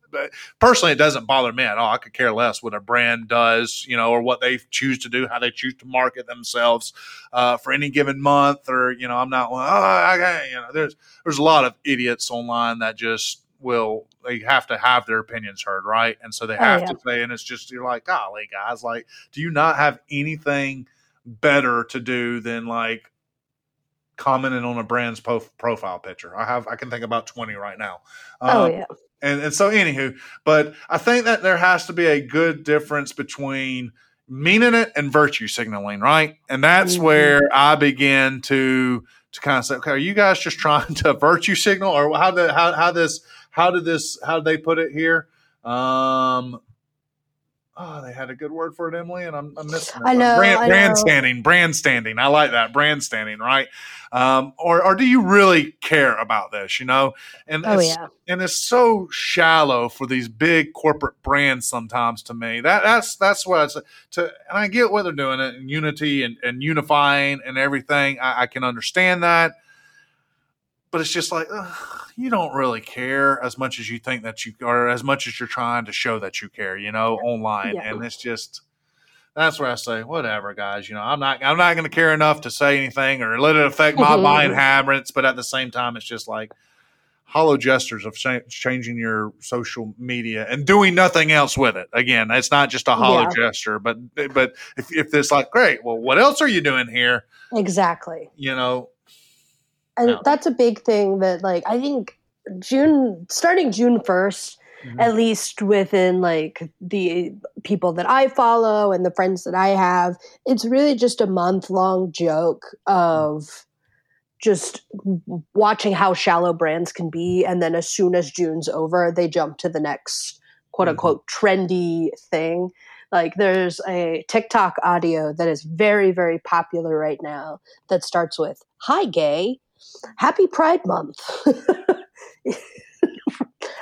personally, it doesn't bother me at all. I could care less what a brand does, you know, or what they choose to do, how they choose to market themselves uh, for any given month, or you know, I'm not. Oh, I, you know, there's there's a lot of idiots online that just will they have to have their opinions heard, right? And so they oh, have oh, yeah. to say, and it's just you're like, golly, guys, like, do you not have anything better to do than like commenting on a brand's po- profile picture? I have I can think about twenty right now. oh um, yeah and and so anywho, but I think that there has to be a good difference between meaning it and virtue signaling, right? And that's mm-hmm. where I begin to to kind of say, okay, are you guys just trying to virtue signal, or how did how how this how did this how did they put it here? Um, oh, they had a good word for it, Emily, and I'm, I'm missing it. I know, brand, I brand standing, brand standing. I like that brand standing, right? Um, or, or do you really care about this? You know, and oh, yeah. and it's so shallow for these big corporate brands sometimes. To me, that that's that's what it's to. And I get what they're doing it in unity and, and unifying and everything. I, I can understand that but it's just like ugh, you don't really care as much as you think that you or as much as you're trying to show that you care you know online yeah. and it's just that's where I say, whatever, guys. You know, I'm not, I'm not going to care enough to say anything or let it affect my mm-hmm. buying habits. But at the same time, it's just like hollow gestures of changing your social media and doing nothing else with it. Again, it's not just a hollow yeah. gesture, but but if if it's like, great, well, what else are you doing here? Exactly. You know, no. that's a big thing that like I think June starting June 1st mm-hmm. at least within like the people that I follow and the friends that I have it's really just a month long joke of just watching how shallow brands can be and then as soon as June's over they jump to the next quote unquote mm-hmm. trendy thing like there's a TikTok audio that is very very popular right now that starts with hi gay happy Pride Month.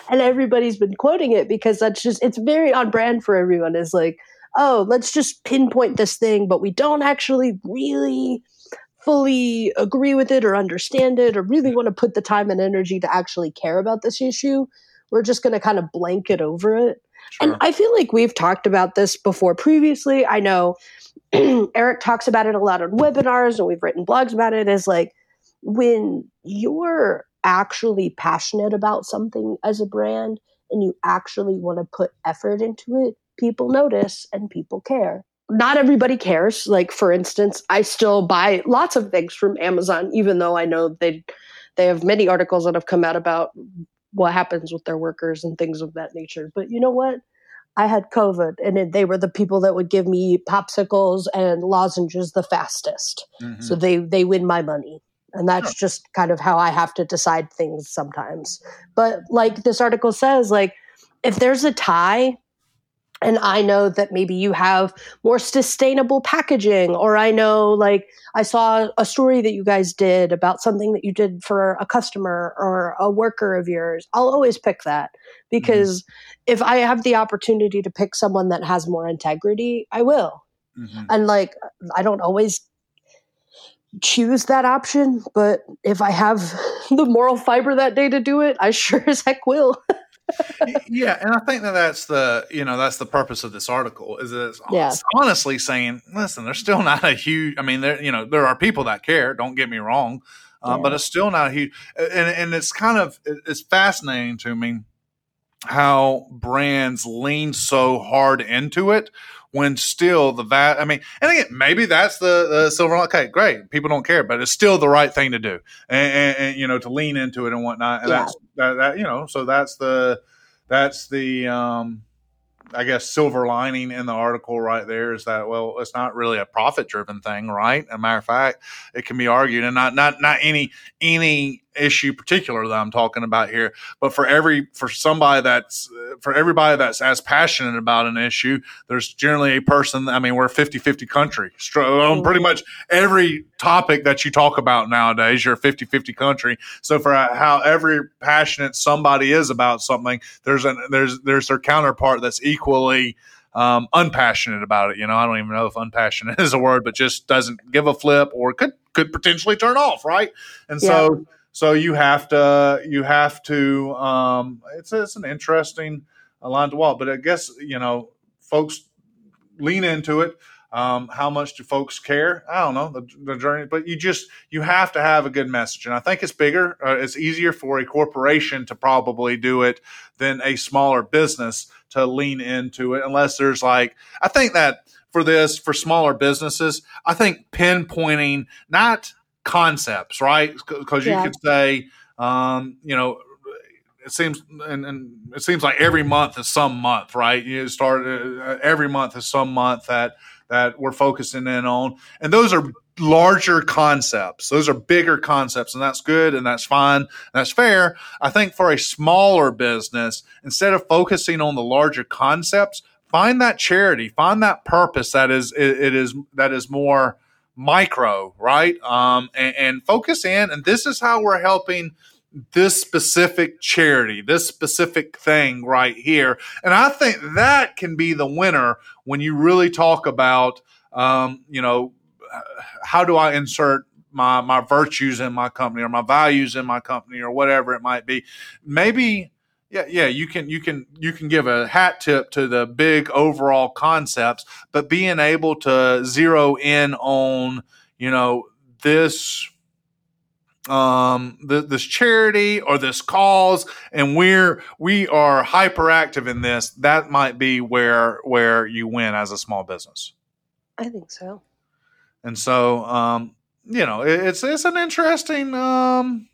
and everybody's been quoting it because that's just, it's very on brand for everyone. Is like, oh, let's just pinpoint this thing, but we don't actually really fully agree with it or understand it or really want to put the time and energy to actually care about this issue. We're just going to kind of blanket over it. Sure. And I feel like we've talked about this before previously. I know Eric talks about it a lot on webinars and we've written blogs about it. Is like, when you're actually passionate about something as a brand and you actually want to put effort into it, people notice and people care. Not everybody cares. Like for instance, I still buy lots of things from Amazon, even though I know they they have many articles that have come out about what happens with their workers and things of that nature. But you know what? I had COVID, and they were the people that would give me popsicles and lozenges the fastest. Mhm. So they they win my money, and that's just kind of how I have to decide things sometimes. But like this article says, like if there's a tie. And I know that maybe you have more sustainable packaging, or I know, like, I saw a story that you guys did about something that you did for a customer or a worker of yours. I'll always pick that because if I have the opportunity to pick someone that has more integrity, I will. Mhm. And like, I don't always choose that option, but if I have the moral fiber that day to do it, I sure as heck will. yeah, and I think that that's the you know that's the purpose of this article is that it's Yeah. honestly saying, listen, there's still not a huge. I mean, there you know there are people that care. Don't get me wrong, um, but it's still not a huge. And and it's kind of it's fascinating to me how brands lean so hard into it when still the va I mean, and again, maybe that's the, the silver. Okay, great. People don't care, but it's still the right thing to do, and, and, and you know, to lean into it and whatnot. And Yeah. that's that, that. You know, so that's the that's the um, I guess silver lining in the article right there is that well, it's not really a profit driven thing, right? As a matter of fact, it can be argued, and not not not any any issue particular that I'm talking about here, but for every for somebody that's uh, for everybody that's as passionate about an issue, there's generally a person. I mean, we're a 50-50 country. On pretty much every topic that you talk about nowadays, you're a 50-50 country. So for however passionate somebody is about something, there's an there's there's their counterpart that's equally um, unpassionate about it. You know, I don't even know if unpassionate is a word, but just doesn't give a flip or could could potentially turn off, right? And so so you have to you have to um, it's it's an interesting line to walk, but I guess you know folks lean into it. Um, how much do folks care? I don't know the, the journey, but you just you have to have a good message, and I think it's bigger. Uh, it's easier for a corporation to probably do it than a smaller business to lean into it, unless there's like I think that for this for smaller businesses, I think pinpointing not concepts, right? Because you Yeah. could say, um, you know, it seems and, and it seems like every month is some month, right? You start uh, every month is some month that that we're focusing in on, and those are larger concepts. Those are bigger concepts, and that's good and that's fine. And that's fair. I think for a smaller business, instead of focusing on the larger concepts, find that charity, find that purpose that is it, it is that is more micro, right? Um, and, and focus in. And this is how we're helping this specific charity, this specific thing right here. And I think that can be the winner when you really talk about, um, you know, how do I insert my my virtues in my company or my values in my company or whatever it might be. Maybe yeah, yeah, you can you can you can give a hat tip to the big overall concepts, but being able to zero in on, you know, this um th- this charity or this cause and we're we are hyperactive in this that might be where where you win as a small business I think so. and so um you know it, it's it's an interesting um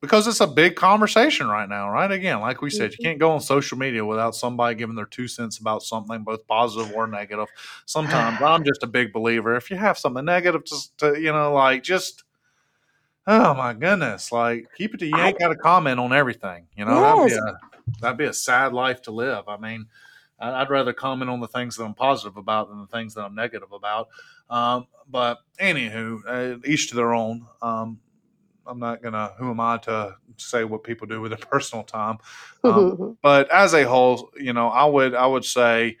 because it's a big conversation right now right again like we said you Mhm. can't go on social media without somebody giving their two cents about something both positive or negative sometimes i'm just a big believer if you have something negative just to you know like just oh my goodness like keep it to you I- ain't got to comment on everything you know that'd be a that'd be a sad life to live i mean I'd rather comment on the things that I'm positive about than the things that I'm negative about. Um, but anywho, uh, each to their own. Um, I'm not gonna. Who am I to say what people do with their personal time? Um, but as a whole, you know, I would I would say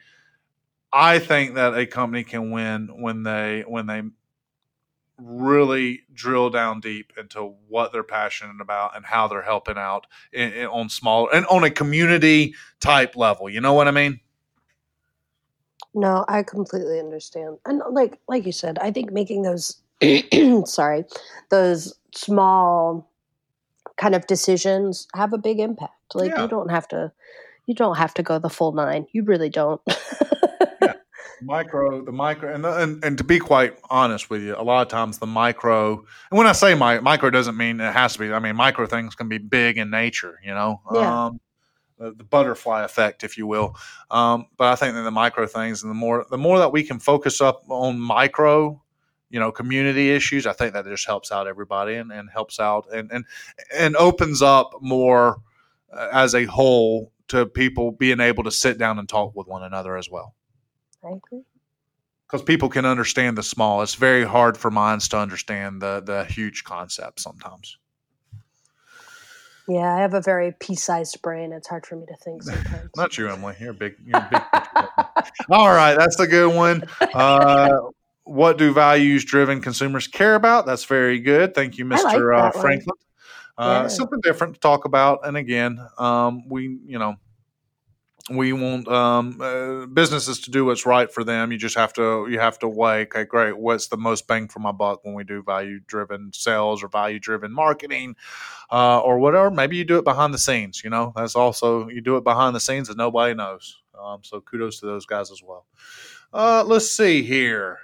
I think that a company can win when they when they really drill down deep into what they're passionate about and how they're helping out in, in- on small and on a community type level. You know what I mean? No, I completely understand. And like like you said, I think making those sorry, those small kind of decisions have a big impact. Like Yeah. you don't have to you don't have to go the full nine. You really don't. micro the micro and, and and to be quite honest with you a lot of times the micro and when i say my, micro doesn't mean it has to be i mean micro things can be big in nature you know Yeah. um the, the butterfly effect, if you will. Um, but I think that the micro things and the more the more that we can focus up on micro, you know, community issues, I think that just helps out everybody and, and helps out and and and opens up more uh, as a whole to people being able to sit down and talk with one another as well. I agree. Because people can understand the small. It's very hard for minds to understand the the huge concepts sometimes. Yeah, I have a very pea-sized brain. It's hard for me to think sometimes. Not you, Emily. You're big. You're big All right, that's a good one. Uh, what do values-driven consumers care about? That's very good. Thank you, I like uh. Franklin. Uh, Yeah. Something different to talk about, and again, um, we you know we want um, uh, businesses to do what's right for them. You just have to you have to weigh. Okay, great. What's the most bang for my buck when we do value driven sales or value driven marketing uh, or whatever? Maybe you do it behind the scenes. You know, that's also you do it behind the scenes and nobody knows. Um, so kudos to those guys as well. Uh, let's see here.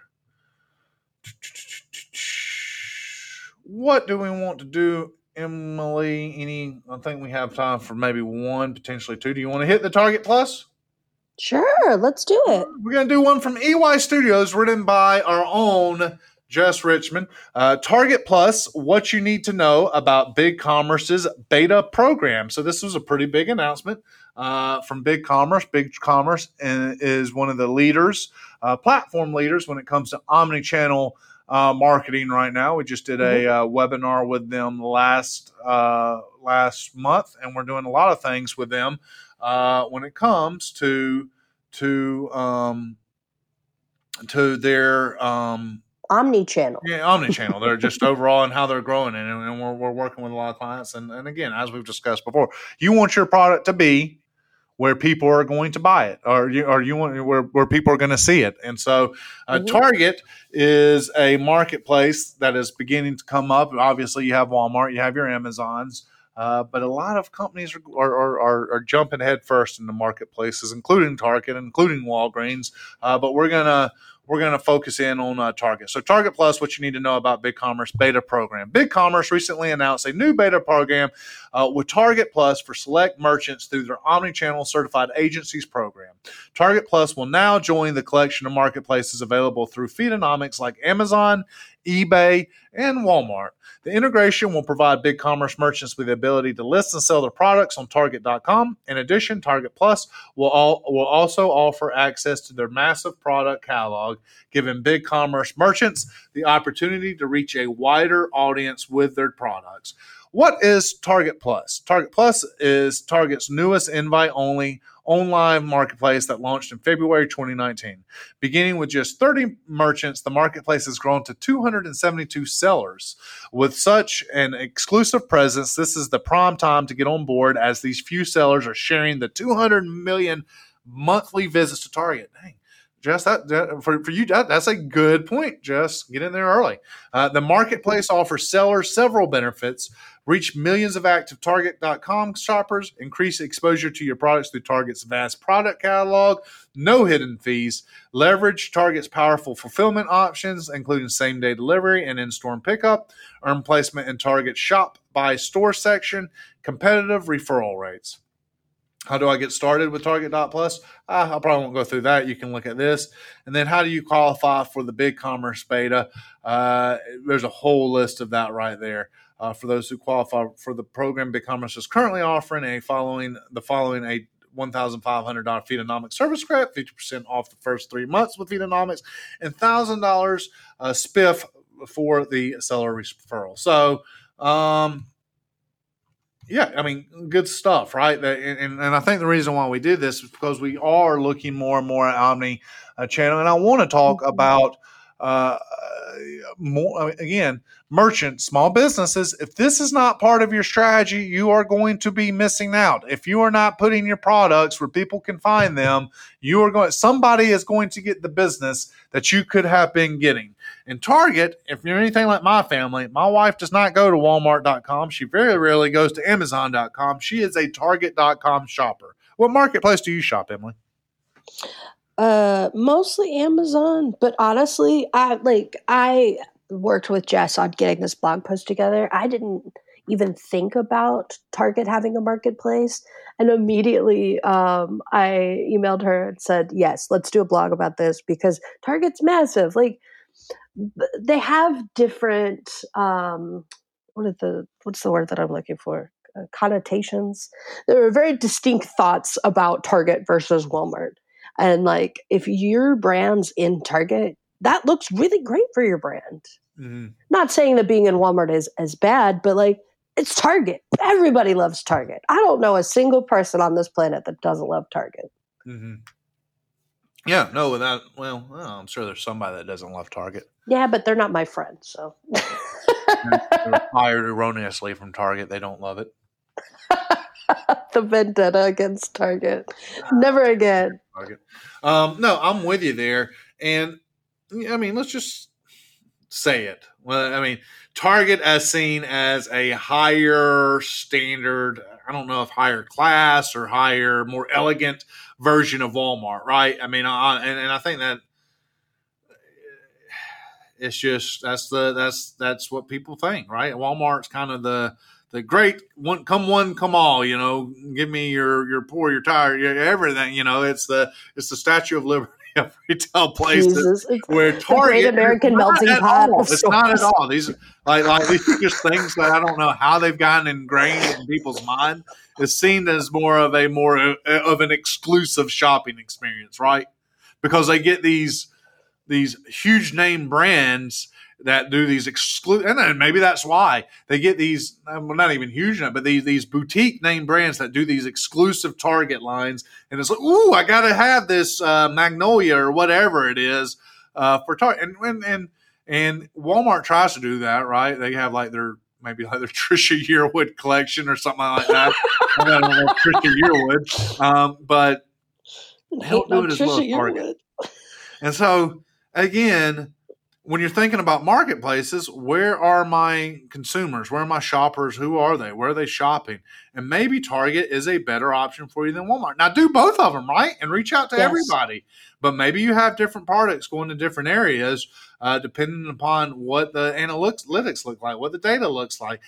What do we want to do, Emily? Any? I think we have time for maybe one, potentially two. Do you want to hit the Target Plus? Sure, let's do it. We're going to do one from EY Studios, written by our own Jess Richmond. Uh, Target Plus, what you need to know about BigCommerce's beta program. So, this was a pretty big announcement uh, from BigCommerce. Big Commerce is one of the leaders, uh, platform leaders, when it comes to omni channel. Uh, marketing right now. We just did a uh, webinar with them last uh, last month, and we're doing a lot of things with them uh, when it comes to to um, to their um, Omni-channel. yeah, omni-channel. They're just overall and how they're growing, and, and we're, we're working with a lot of clients. And, and again, as we've discussed before, you want your product to be where people are going to buy it, or you or you want where, where people are going to see it. And so, uh, Mhm. Target is a marketplace that is beginning to come up. Obviously, you have Walmart, you have your Amazons. Uh, but a lot of companies are, are, are, are jumping head first into marketplaces, including Target, including Walgreens. Uh, but we're gonna we're going to focus in on uh, Target. So, Target Plus, what you need to know about BigCommerce beta program. BigCommerce recently announced a new beta program uh, with Target Plus for select merchants through their omni-channel certified agencies program. Target Plus will now join the collection of marketplaces available through Feedonomics like Amazon, eBay, and Walmart. The integration will provide BigCommerce merchants with the ability to list and sell their products on Target.com. In addition, Target Plus will, all, will also offer access to their massive product catalog, giving BigCommerce merchants the opportunity to reach a wider audience with their products. What is Target Plus? Target Plus is Target's newest invite only online marketplace that launched in February 2019. Beginning with just 30 merchants, the marketplace has grown to 272 sellers. With such an exclusive presence, this is the prime time to get on board as these few sellers are sharing the 200 million monthly visits to Target. Dang. Jess, that, for, for you, that, that's a good point. Jess, get in there early. Uh, the marketplace offers sellers several benefits reach millions of active Target.com shoppers, increase exposure to your products through Target's vast product catalog, no hidden fees, leverage Target's powerful fulfillment options, including same day delivery and in store pickup, earn placement in Target's shop by store section, competitive referral rates. How do I get started with Target Dot Plus? Uh, I probably won't go through that. You can look at this. And then how do you qualify for the BigCommerce beta? Uh, there's a whole list of that right there. Uh, for those who qualify for the program, BigCommerce is currently offering a following the following a $1,500 Feedonomics service credit, 50% off the first three months with Feedonomics, and $1,000 uh, spiff for the seller referral. So, um, yeah, I mean, good stuff, right? And, and, and I think the reason why we did this is because we are looking more and more at Omni uh, channel, and I want to talk Mhm. about uh, more again, merchants, small businesses. If this is not part of your strategy, you are going to be missing out. If you are not putting your products where people can find them, you are going. Somebody is going to get the business that you could have been getting. And Target, if you're anything like my family, my wife does not go to Walmart.com. She very rarely goes to Amazon.com. She is a Target.com shopper. What marketplace do you shop, Emily? Uh, mostly Amazon, but honestly, I like I worked with Jess on getting this blog post together. I didn't even think about Target having a marketplace. And immediately um, I emailed her and said, yes, let's do a blog about this because Target's massive. Like, they have different, um, what are the, what's the word that I'm looking for? Uh, connotations. There are very distinct thoughts about Target versus Walmart. And like, if your brand's in Target, that looks really great for your brand. Mm-hmm. Not saying that being in Walmart is as bad, but like, it's Target. Everybody loves Target. I don't know a single person on this planet that doesn't love Target. Mm-hmm. Yeah, no, without, well, well, I'm sure there's somebody that doesn't love Target. Yeah, but they're not my friend, so. they're fired erroneously from Target. They don't love it. the vendetta against Target. Never again. Target. Um, no, I'm with you there. And I mean, let's just say it. Well, I mean, Target as seen as a higher standard, I don't know if higher class or higher, more elegant version of Walmart, right? I mean, I, and, and I think that eh, it's just that's the that's that's what people think, right? Walmart's kind of the the great one come one come all you know give me your your poor your tired your everything you know it's the it's the statue of liberty of retail places where Target American melting pot. It's not at all. These like like these are just things that I don't know how they've gotten ingrained in people's mind. It's seen as more of a more of an exclusive shopping experience, right? Because they get these these huge name brands that do these exclusive, and then maybe that's why they get these, well, not even huge enough, but these these boutique name brands that do these exclusive Target lines, and it's like, ooh, I got to have this uh, Magnolia or whatever it is uh, for Target, and, and and and Walmart tries to do that, right? They have like their maybe like their Trisha Yearwood collection or something like that. I don't know Trisha Yearwood, um, but they don't do it as well as Target. And so again when you're thinking about marketplaces, where are my consumers? Where are my shoppers? Who are they? Where are they shopping? And maybe Target is a better option for you than Walmart. Now, do both of them, right? And reach out to yes. everybody. But maybe you have different products going to different areas, uh, depending upon what the analytics look like, what the data looks like.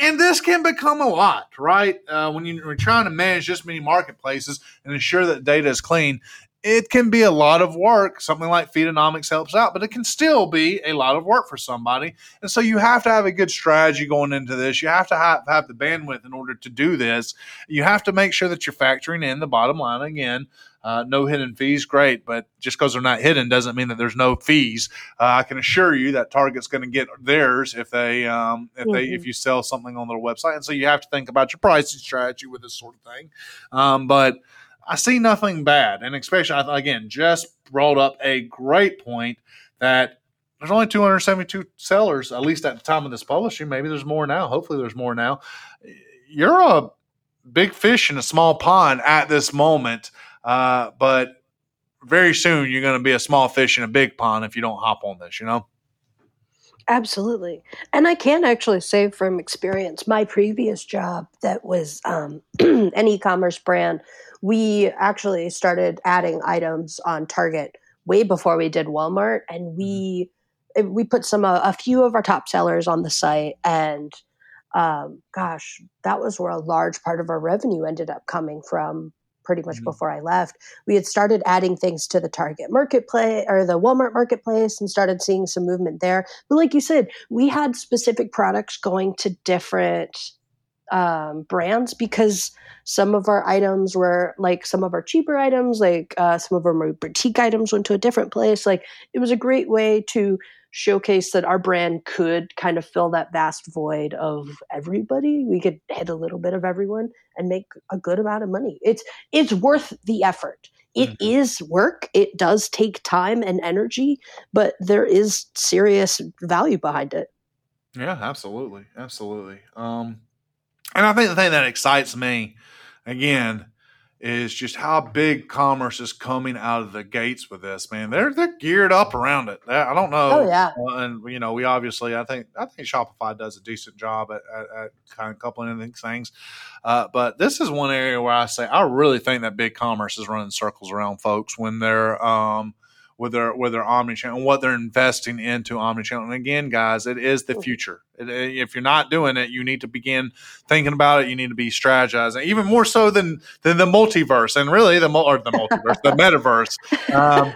And this can become a lot, right? Uh, when you're trying to manage this many marketplaces and ensure that data is clean, it can be a lot of work. Something like Feedonomics helps out, but it can still be a lot of work for somebody. And so you have to have a good strategy going into this. You have to have, have the bandwidth in order to do this. You have to make sure that you're factoring in the bottom line again. Uh, no hidden fees, great, but just because they're not hidden doesn't mean that there's no fees. Uh, I can assure you that Target's going to get theirs if they um, if mm-hmm. they if mm-hmm. you sell something on their website, and so you have to think about your pricing strategy with this sort of thing. Um, but I see nothing bad. And especially, again, just brought up a great point that there's only 272 sellers, at least at the time of this publishing. Maybe there's more now. Hopefully, there's more now. You're a big fish in a small pond at this moment, uh, but very soon you're going to be a small fish in a big pond if you don't hop on this, you know? Absolutely. And I can actually say from experience, my previous job that was um, an e commerce brand we actually started adding items on Target way before we did Walmart, and we mm-hmm. we put some uh, a few of our top sellers on the site, and um, gosh, that was where a large part of our revenue ended up coming from. Pretty much mm-hmm. before I left, we had started adding things to the Target marketplace or the Walmart marketplace and started seeing some movement there. But like you said, we had specific products going to different um, brands because some of our items were like some of our cheaper items, like uh, some of our boutique items went to a different place. Like it was a great way to showcase that our brand could kind of fill that vast void of everybody. We could hit a little bit of everyone and make a good amount of money. It's it's worth the effort. It mm-hmm. is work. It does take time and energy, but there is serious value behind it. Yeah, absolutely, absolutely. Um, and I think the thing that excites me, again, is just how BigCommerce is coming out of the gates with this. Man, they're they're geared up around it. I don't know. Oh yeah. Uh, and you know, we obviously, I think I think Shopify does a decent job at, at, at kind of coupling these things. Uh, but this is one area where I say I really think that BigCommerce is running circles around folks when they're um, with their with their omnichannel and what they're investing into omnichannel. And again, guys, it is the future. It, if you're not doing it, you need to begin thinking about it. You need to be strategizing, even more so than than the multiverse, and really the or the multiverse, the metaverse. Um,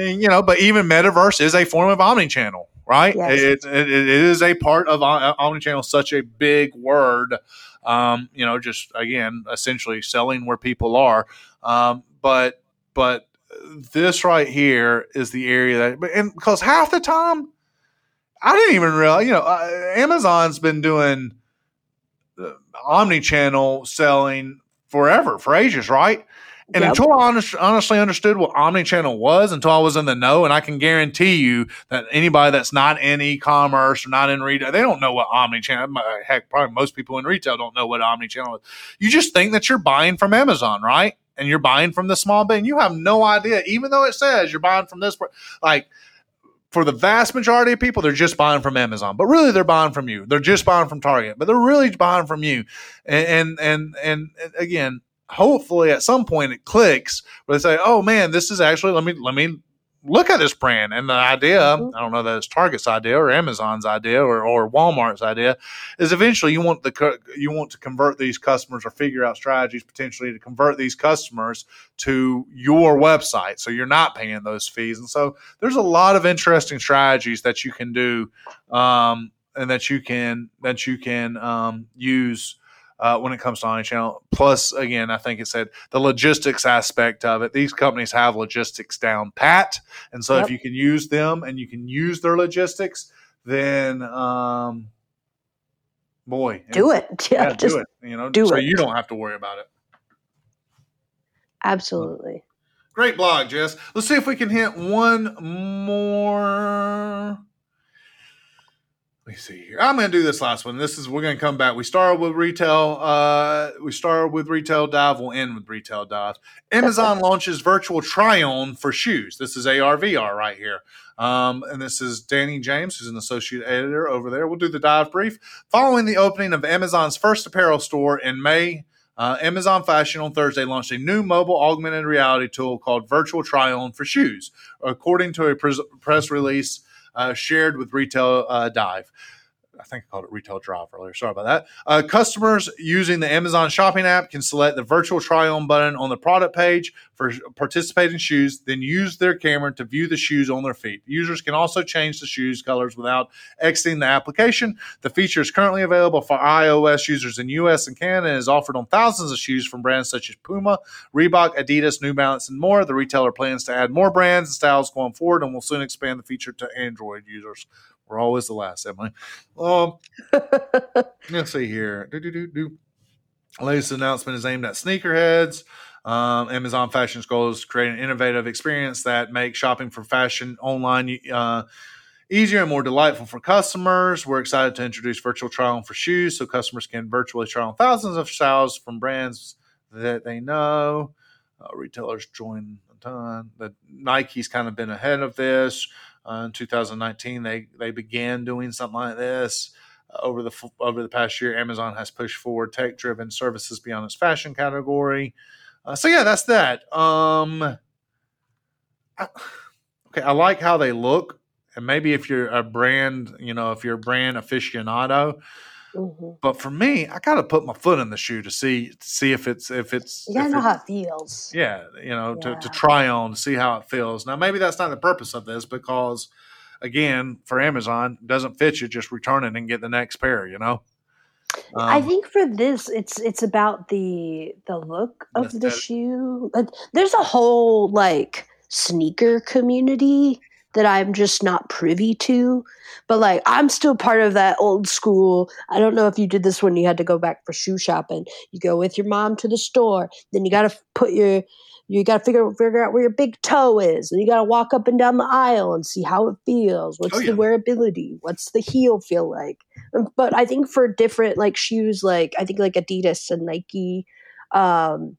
you know, but even metaverse is a form of omnichannel, right? Yes. It, it, it is a part of omnichannel. Such a big word. Um, you know, just again, essentially selling where people are. Um, but but this right here is the area that, and because half the time, I didn't even realize, you know, uh, Amazon's been doing uh, omni-channel selling forever, for ages, right? And Yep. until I honest, honestly understood what omni-channel was, until I was in the know, and I can guarantee you that anybody that's not in e-commerce or not in retail, they don't know what omni-channel. Heck, probably most people in retail don't know what omni-channel is. You just think that you're buying from Amazon, right? And you're buying from the small bin. You have no idea, even though it says you're buying from this. Like for the vast majority of people, they're just buying from Amazon, but really they're buying from you. They're just buying from Target, but they're really buying from you. And and and, and again, hopefully at some point it clicks where they say, "Oh man, this is actually let me let me look at this brand." And the idea, Mhm. I don't know that it's Target's idea or Amazon's idea or, or Walmart's idea, is eventually you want the you want to convert these customers or figure out strategies potentially to convert these customers to your website, so you're not paying those fees. And so there's a lot of interesting strategies that you can do, um, and that you can that you can um, use uh, when it comes to omnichannel. Plus, again, I think it said the logistics aspect of it. These companies have logistics down pat, and so Yep. if you can use them and you can use their logistics, then um, boy, Do it. Yeah, Yeah, just do it. You know, do so it. you don't have to worry about it. absolutely. Great blog, Jess. Let's see if we can hit one more. Let me see here. I'm going to do this last one. This is we're going to come back. We started with retail. Uh, we started with retail dive. We'll end with retail dive. Amazon launches virtual try-on for shoes. This is ARVR right here. Um, and this is Danny James, who's an associate editor over there. We'll do the dive brief. Following the opening of Amazon's first apparel store in May, uh, Amazon Fashion on Thursday launched a new mobile augmented reality tool called Virtual Try On for Shoes, according to a pres- press release shared with Retail uh, Dive. I think I called it Retail Drive earlier. Sorry about that. Uh, customers using the Amazon shopping app can select the virtual try on button on the product page for participating shoes, then use their camera to view the shoes on their feet. Users can also change the shoes colors without exiting the application. The feature is currently available for iOS users in US and Canada and is offered on thousands of shoes from brands such as Puma, Reebok, Adidas, New Balance, and more. The retailer plans to add more brands and styles going forward and will soon expand the feature to Android users. We're always the last, Emily. Um, let's see here. Do, do, do, do. Latest announcement is aimed at sneakerheads. Um, Amazon Fashion's goal is to create an innovative experience that makes shopping for fashion online uh, easier and more delightful for customers. We're excited to introduce virtual try on for shoes so customers can virtually try on thousands of styles from brands that they know. Uh, retailers join a ton. The Nike's kind of been ahead of this. Uh, in 2019, they they began doing something like this. Uh, over the over the past year, Amazon has pushed forward tech driven services beyond its fashion category. Uh, so yeah, that's that. Um, I, okay, I like how they look, and maybe if you're a brand, you know, if you're a brand aficionado, Mhm. but for me, I got to put my foot in the shoe to see see if it's if it's You gotta know it- how it feels. yeah, you know, to, to try on to see how it feels. Now, maybe that's not the purpose of this because, again, for Amazon, doesn't fit you, just return it and get the next pair. You know. I Um, think for this, it's it's about the the look of the aesthetic. shoe. There's a whole like sneaker community that I'm just not privy to. But like, I'm still part of that old school. I don't know if you did this when you had to go back for shoe shopping. You go with your mom to the store, then you got to put your you got to figure figure out where your big toe is, and you got to walk up and down the aisle and see how it feels. What's Oh, the wearability? What's the heel feel like? but I think for different like shoes, like I think like Adidas and Nike, um,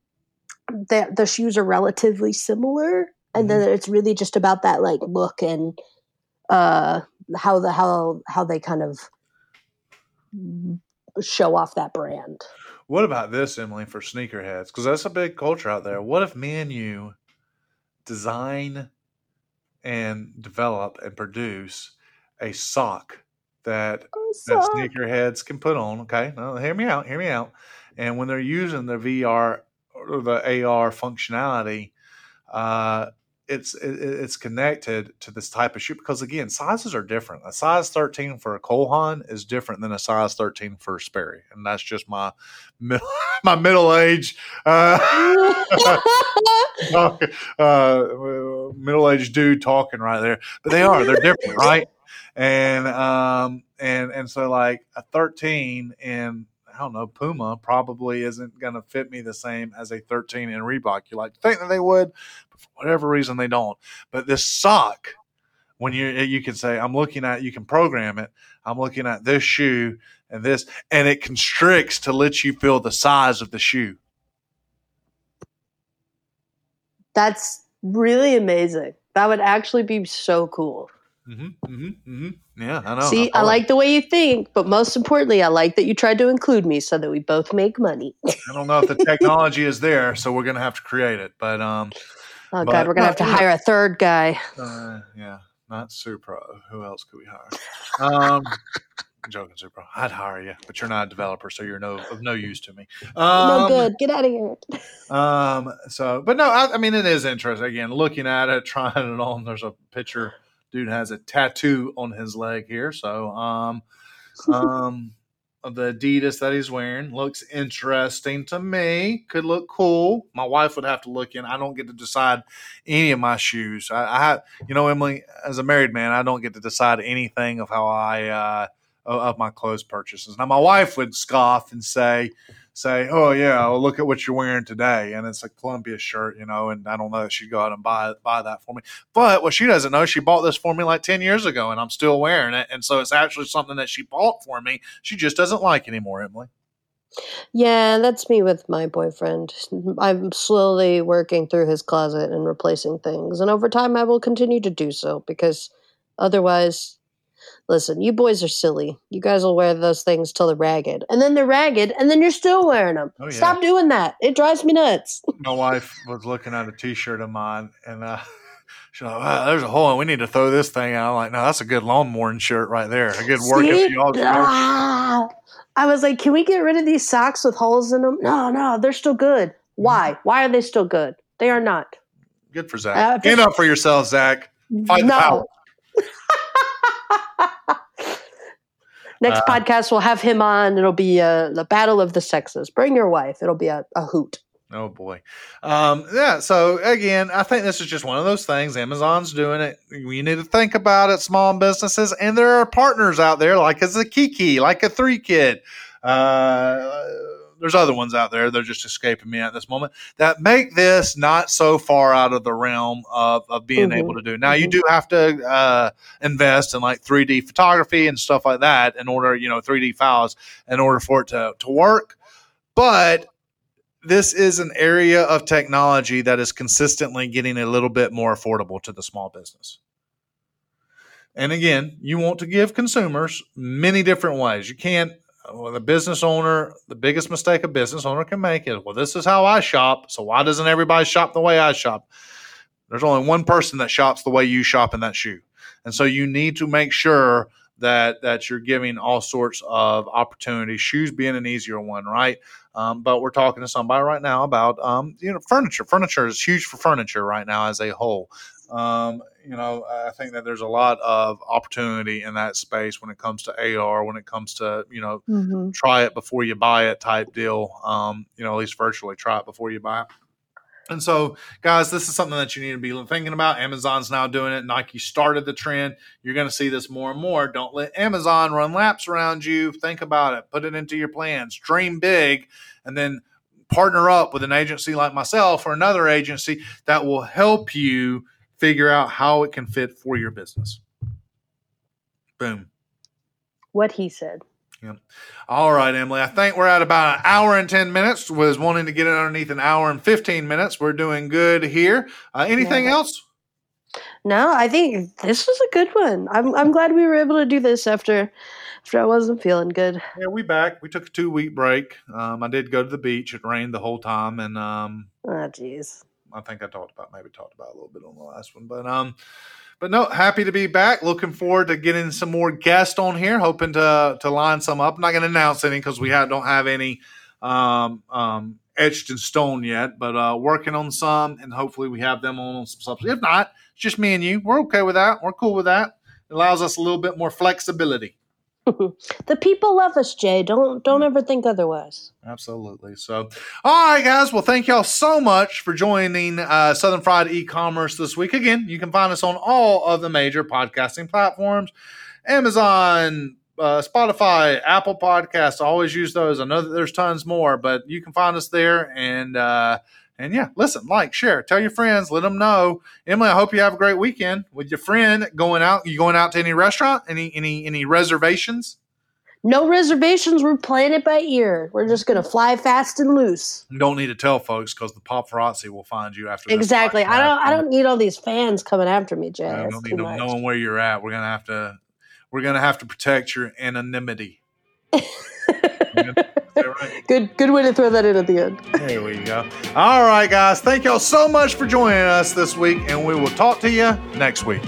the the shoes are relatively similar, and then it's really just about that like look and uh, how the how how they kind of show off that brand. what about this, Emily, for sneakerheads? Because that's a big culture out there. What if me and you design and develop and produce a sock that Oh, that sneakerheads can put on. Okay, now hear me out. Hear me out. And when they're using the VR or the AR functionality, uh, it's it, it's connected to this type of shoe because again, sizes are different. A size thirteen for a Cole Haan is different than a size thirteen for a Sperry, and that's just my middle my middle age. Uh, uh, middle aged dude talking right there, but they are they're different, right? And um and and so like a thirteen in I don't know Puma probably isn't going to fit me the same as a thirteen in Reebok. You like to think that they would, but for whatever reason they don't. But this sock, when you eh, you can say I'm looking at, you can program it. I'm looking at this shoe and this, and it constricts to let you feel the size of the shoe. That's really amazing. That would actually be so cool. Mm-hmm, mm-hmm, mm-hmm. Yeah, I know. See, I love it. like the way you think, but most importantly, I like that you tried to include me so that we both make money. I don't know if the technology is there, so we're gonna have to create it. But um, Oh But- god, we're gonna have to hire a third guy. uh, yeah, not Supro. Who else could we hire? Um, I'm joking, Supro. I'd hire you, but you're not a developer, so you're no of no use to me. Um, no good. Get out of here. Um. So, but no, I, I mean, it is interesting. Again, looking at it, trying it on. There's a picture. Dude has a tattoo on his leg here. So, um, um, the Adidas that he's wearing looks interesting to me. Could look cool. My wife would have to look in. I don't get to decide any of my shoes. I, I you know, Emily, as a married man, I don't get to decide anything of how I uh, of of my clothes purchases. Now, my wife would scoff and say, say, "Oh yeah, well, look at what you're wearing today," and it's a Columbia shirt, you know, and I don't know that she'd go out and buy buy that for me. But what she doesn't know, she bought this for me like ten years ago, and I'm still wearing it, and so it's actually something that she bought for me. She just doesn't like anymore, Emily. Yeah, that's me with my boyfriend. I'm slowly working through his closet and replacing things, and over time, I will continue to do so because otherwise, listen, you boys are silly. You guys will wear those things till they're ragged, and then they're ragged, and then you're still wearing them. Oh, yeah. Stop doing that. It drives me nuts. My wife was looking at a T-shirt of mine, and uh, she's like, wow, "There's a hole, and we need to throw this thing out." I'm like, "No, that's a good lawn mowing shirt right there. A good workout See? for y'all." Ah. I was like, can we get rid of these socks with holes in them? No, no, they're still good. Why? Why are they still good? They are not. Good for Zach. Uh, Stand up for yourself, Zach. Fight the Next Uh, podcast, we'll have him on. It'll be uh, the battle of the sexes. Bring your wife. It'll be a, a hoot. Oh boy. Um, yeah. So again, I think this is just one of those things. Amazon's doing it. You need to think about it, small businesses, and there are partners out there like a Kiki, like a Threekit. Uh, there's other ones out there. They're just escaping me at this moment that make this not so far out of the realm of, of being Mhm. able to do. Now you do have to uh, invest in like 3D photography and stuff like that in order, you know, 3D files in order for it to to work. But this is an area of technology that is consistently getting a little bit more affordable to the small business. And again, you want to give consumers many different ways. You can't, well, the business owner, the biggest mistake a business owner can make is, well, this is how I shop. So why doesn't everybody shop the way I shop? There's only one person that shops the way you shop in that shoe. And so you need to make sure that that you're giving all sorts of opportunities, shoes being an easier one, right? Um, but we're talking to somebody right now about um, you know furniture. Furniture is huge for furniture right now as a whole. Um, you know, I think that there's a lot of opportunity in that space when it comes to AR, when it comes to you know Mm-hmm. try it before you buy it type deal. Um, you know, at least virtually try it before you buy it. And so, guys, this is something that you need to be thinking about. Amazon's now doing it. Nike started the trend. You're going to see this more and more. Don't let Amazon run laps around you. Think about it. Put it into your plans. Dream big, and then partner up with an agency like myself or another agency that will help you figure out how it can fit for your business. Boom. What he said. Yeah. All right, Emily. I think we're at about an hour and 10 minutes. Was wanting to get it underneath an hour and 15 minutes. We're doing good here. Uh, anything Yeah. else? No, I think this was a good one. I'm I'm glad we were able to do this after after I wasn't feeling good. Yeah, we back. We took a two week break. Um, I did go to the beach. It rained the whole time, and um, Oh jeez. I think I talked about maybe talked about a little bit on the last one, but um, but no, happy to be back. Looking forward to getting some more guests on here. Hoping to to line some up. I'm not going to announce any because we have, don't have any um, um, etched in stone yet, but uh, working on some, and hopefully we have them on some stuff. If not, it's just me and you. We're okay with that. We're cool with that. It allows us a little bit more flexibility. the people love us, Jay. Don't don't ever think otherwise. Absolutely. So, all right, guys. Well, thank y'all so much for joining uh, Southern Fried E-commerce this week. Again, you can find us on all of the major podcasting platforms: Amazon, uh, Spotify, Apple Podcasts. I always use those. I know that there's tons more, but you can find us there. And uh, and yeah, listen, like, share, tell your friends, let them know. Emily, I hope you have a great weekend with your friend going out. You going out to any restaurant? Any any any reservations? No reservations. We're playing it by ear. We're just gonna fly fast and loose. You don't need to tell folks because the paparazzi will find you after. Exactly. I don't. I don't need all these fans coming after me, Jay. I don't need them knowing where you're at. We're gonna have to. We're gonna have to protect your anonymity. Right? Good, good way to throw that in at the end. There we go. All right, guys. Thank y'all so much for joining us this week, and we will talk to you next week.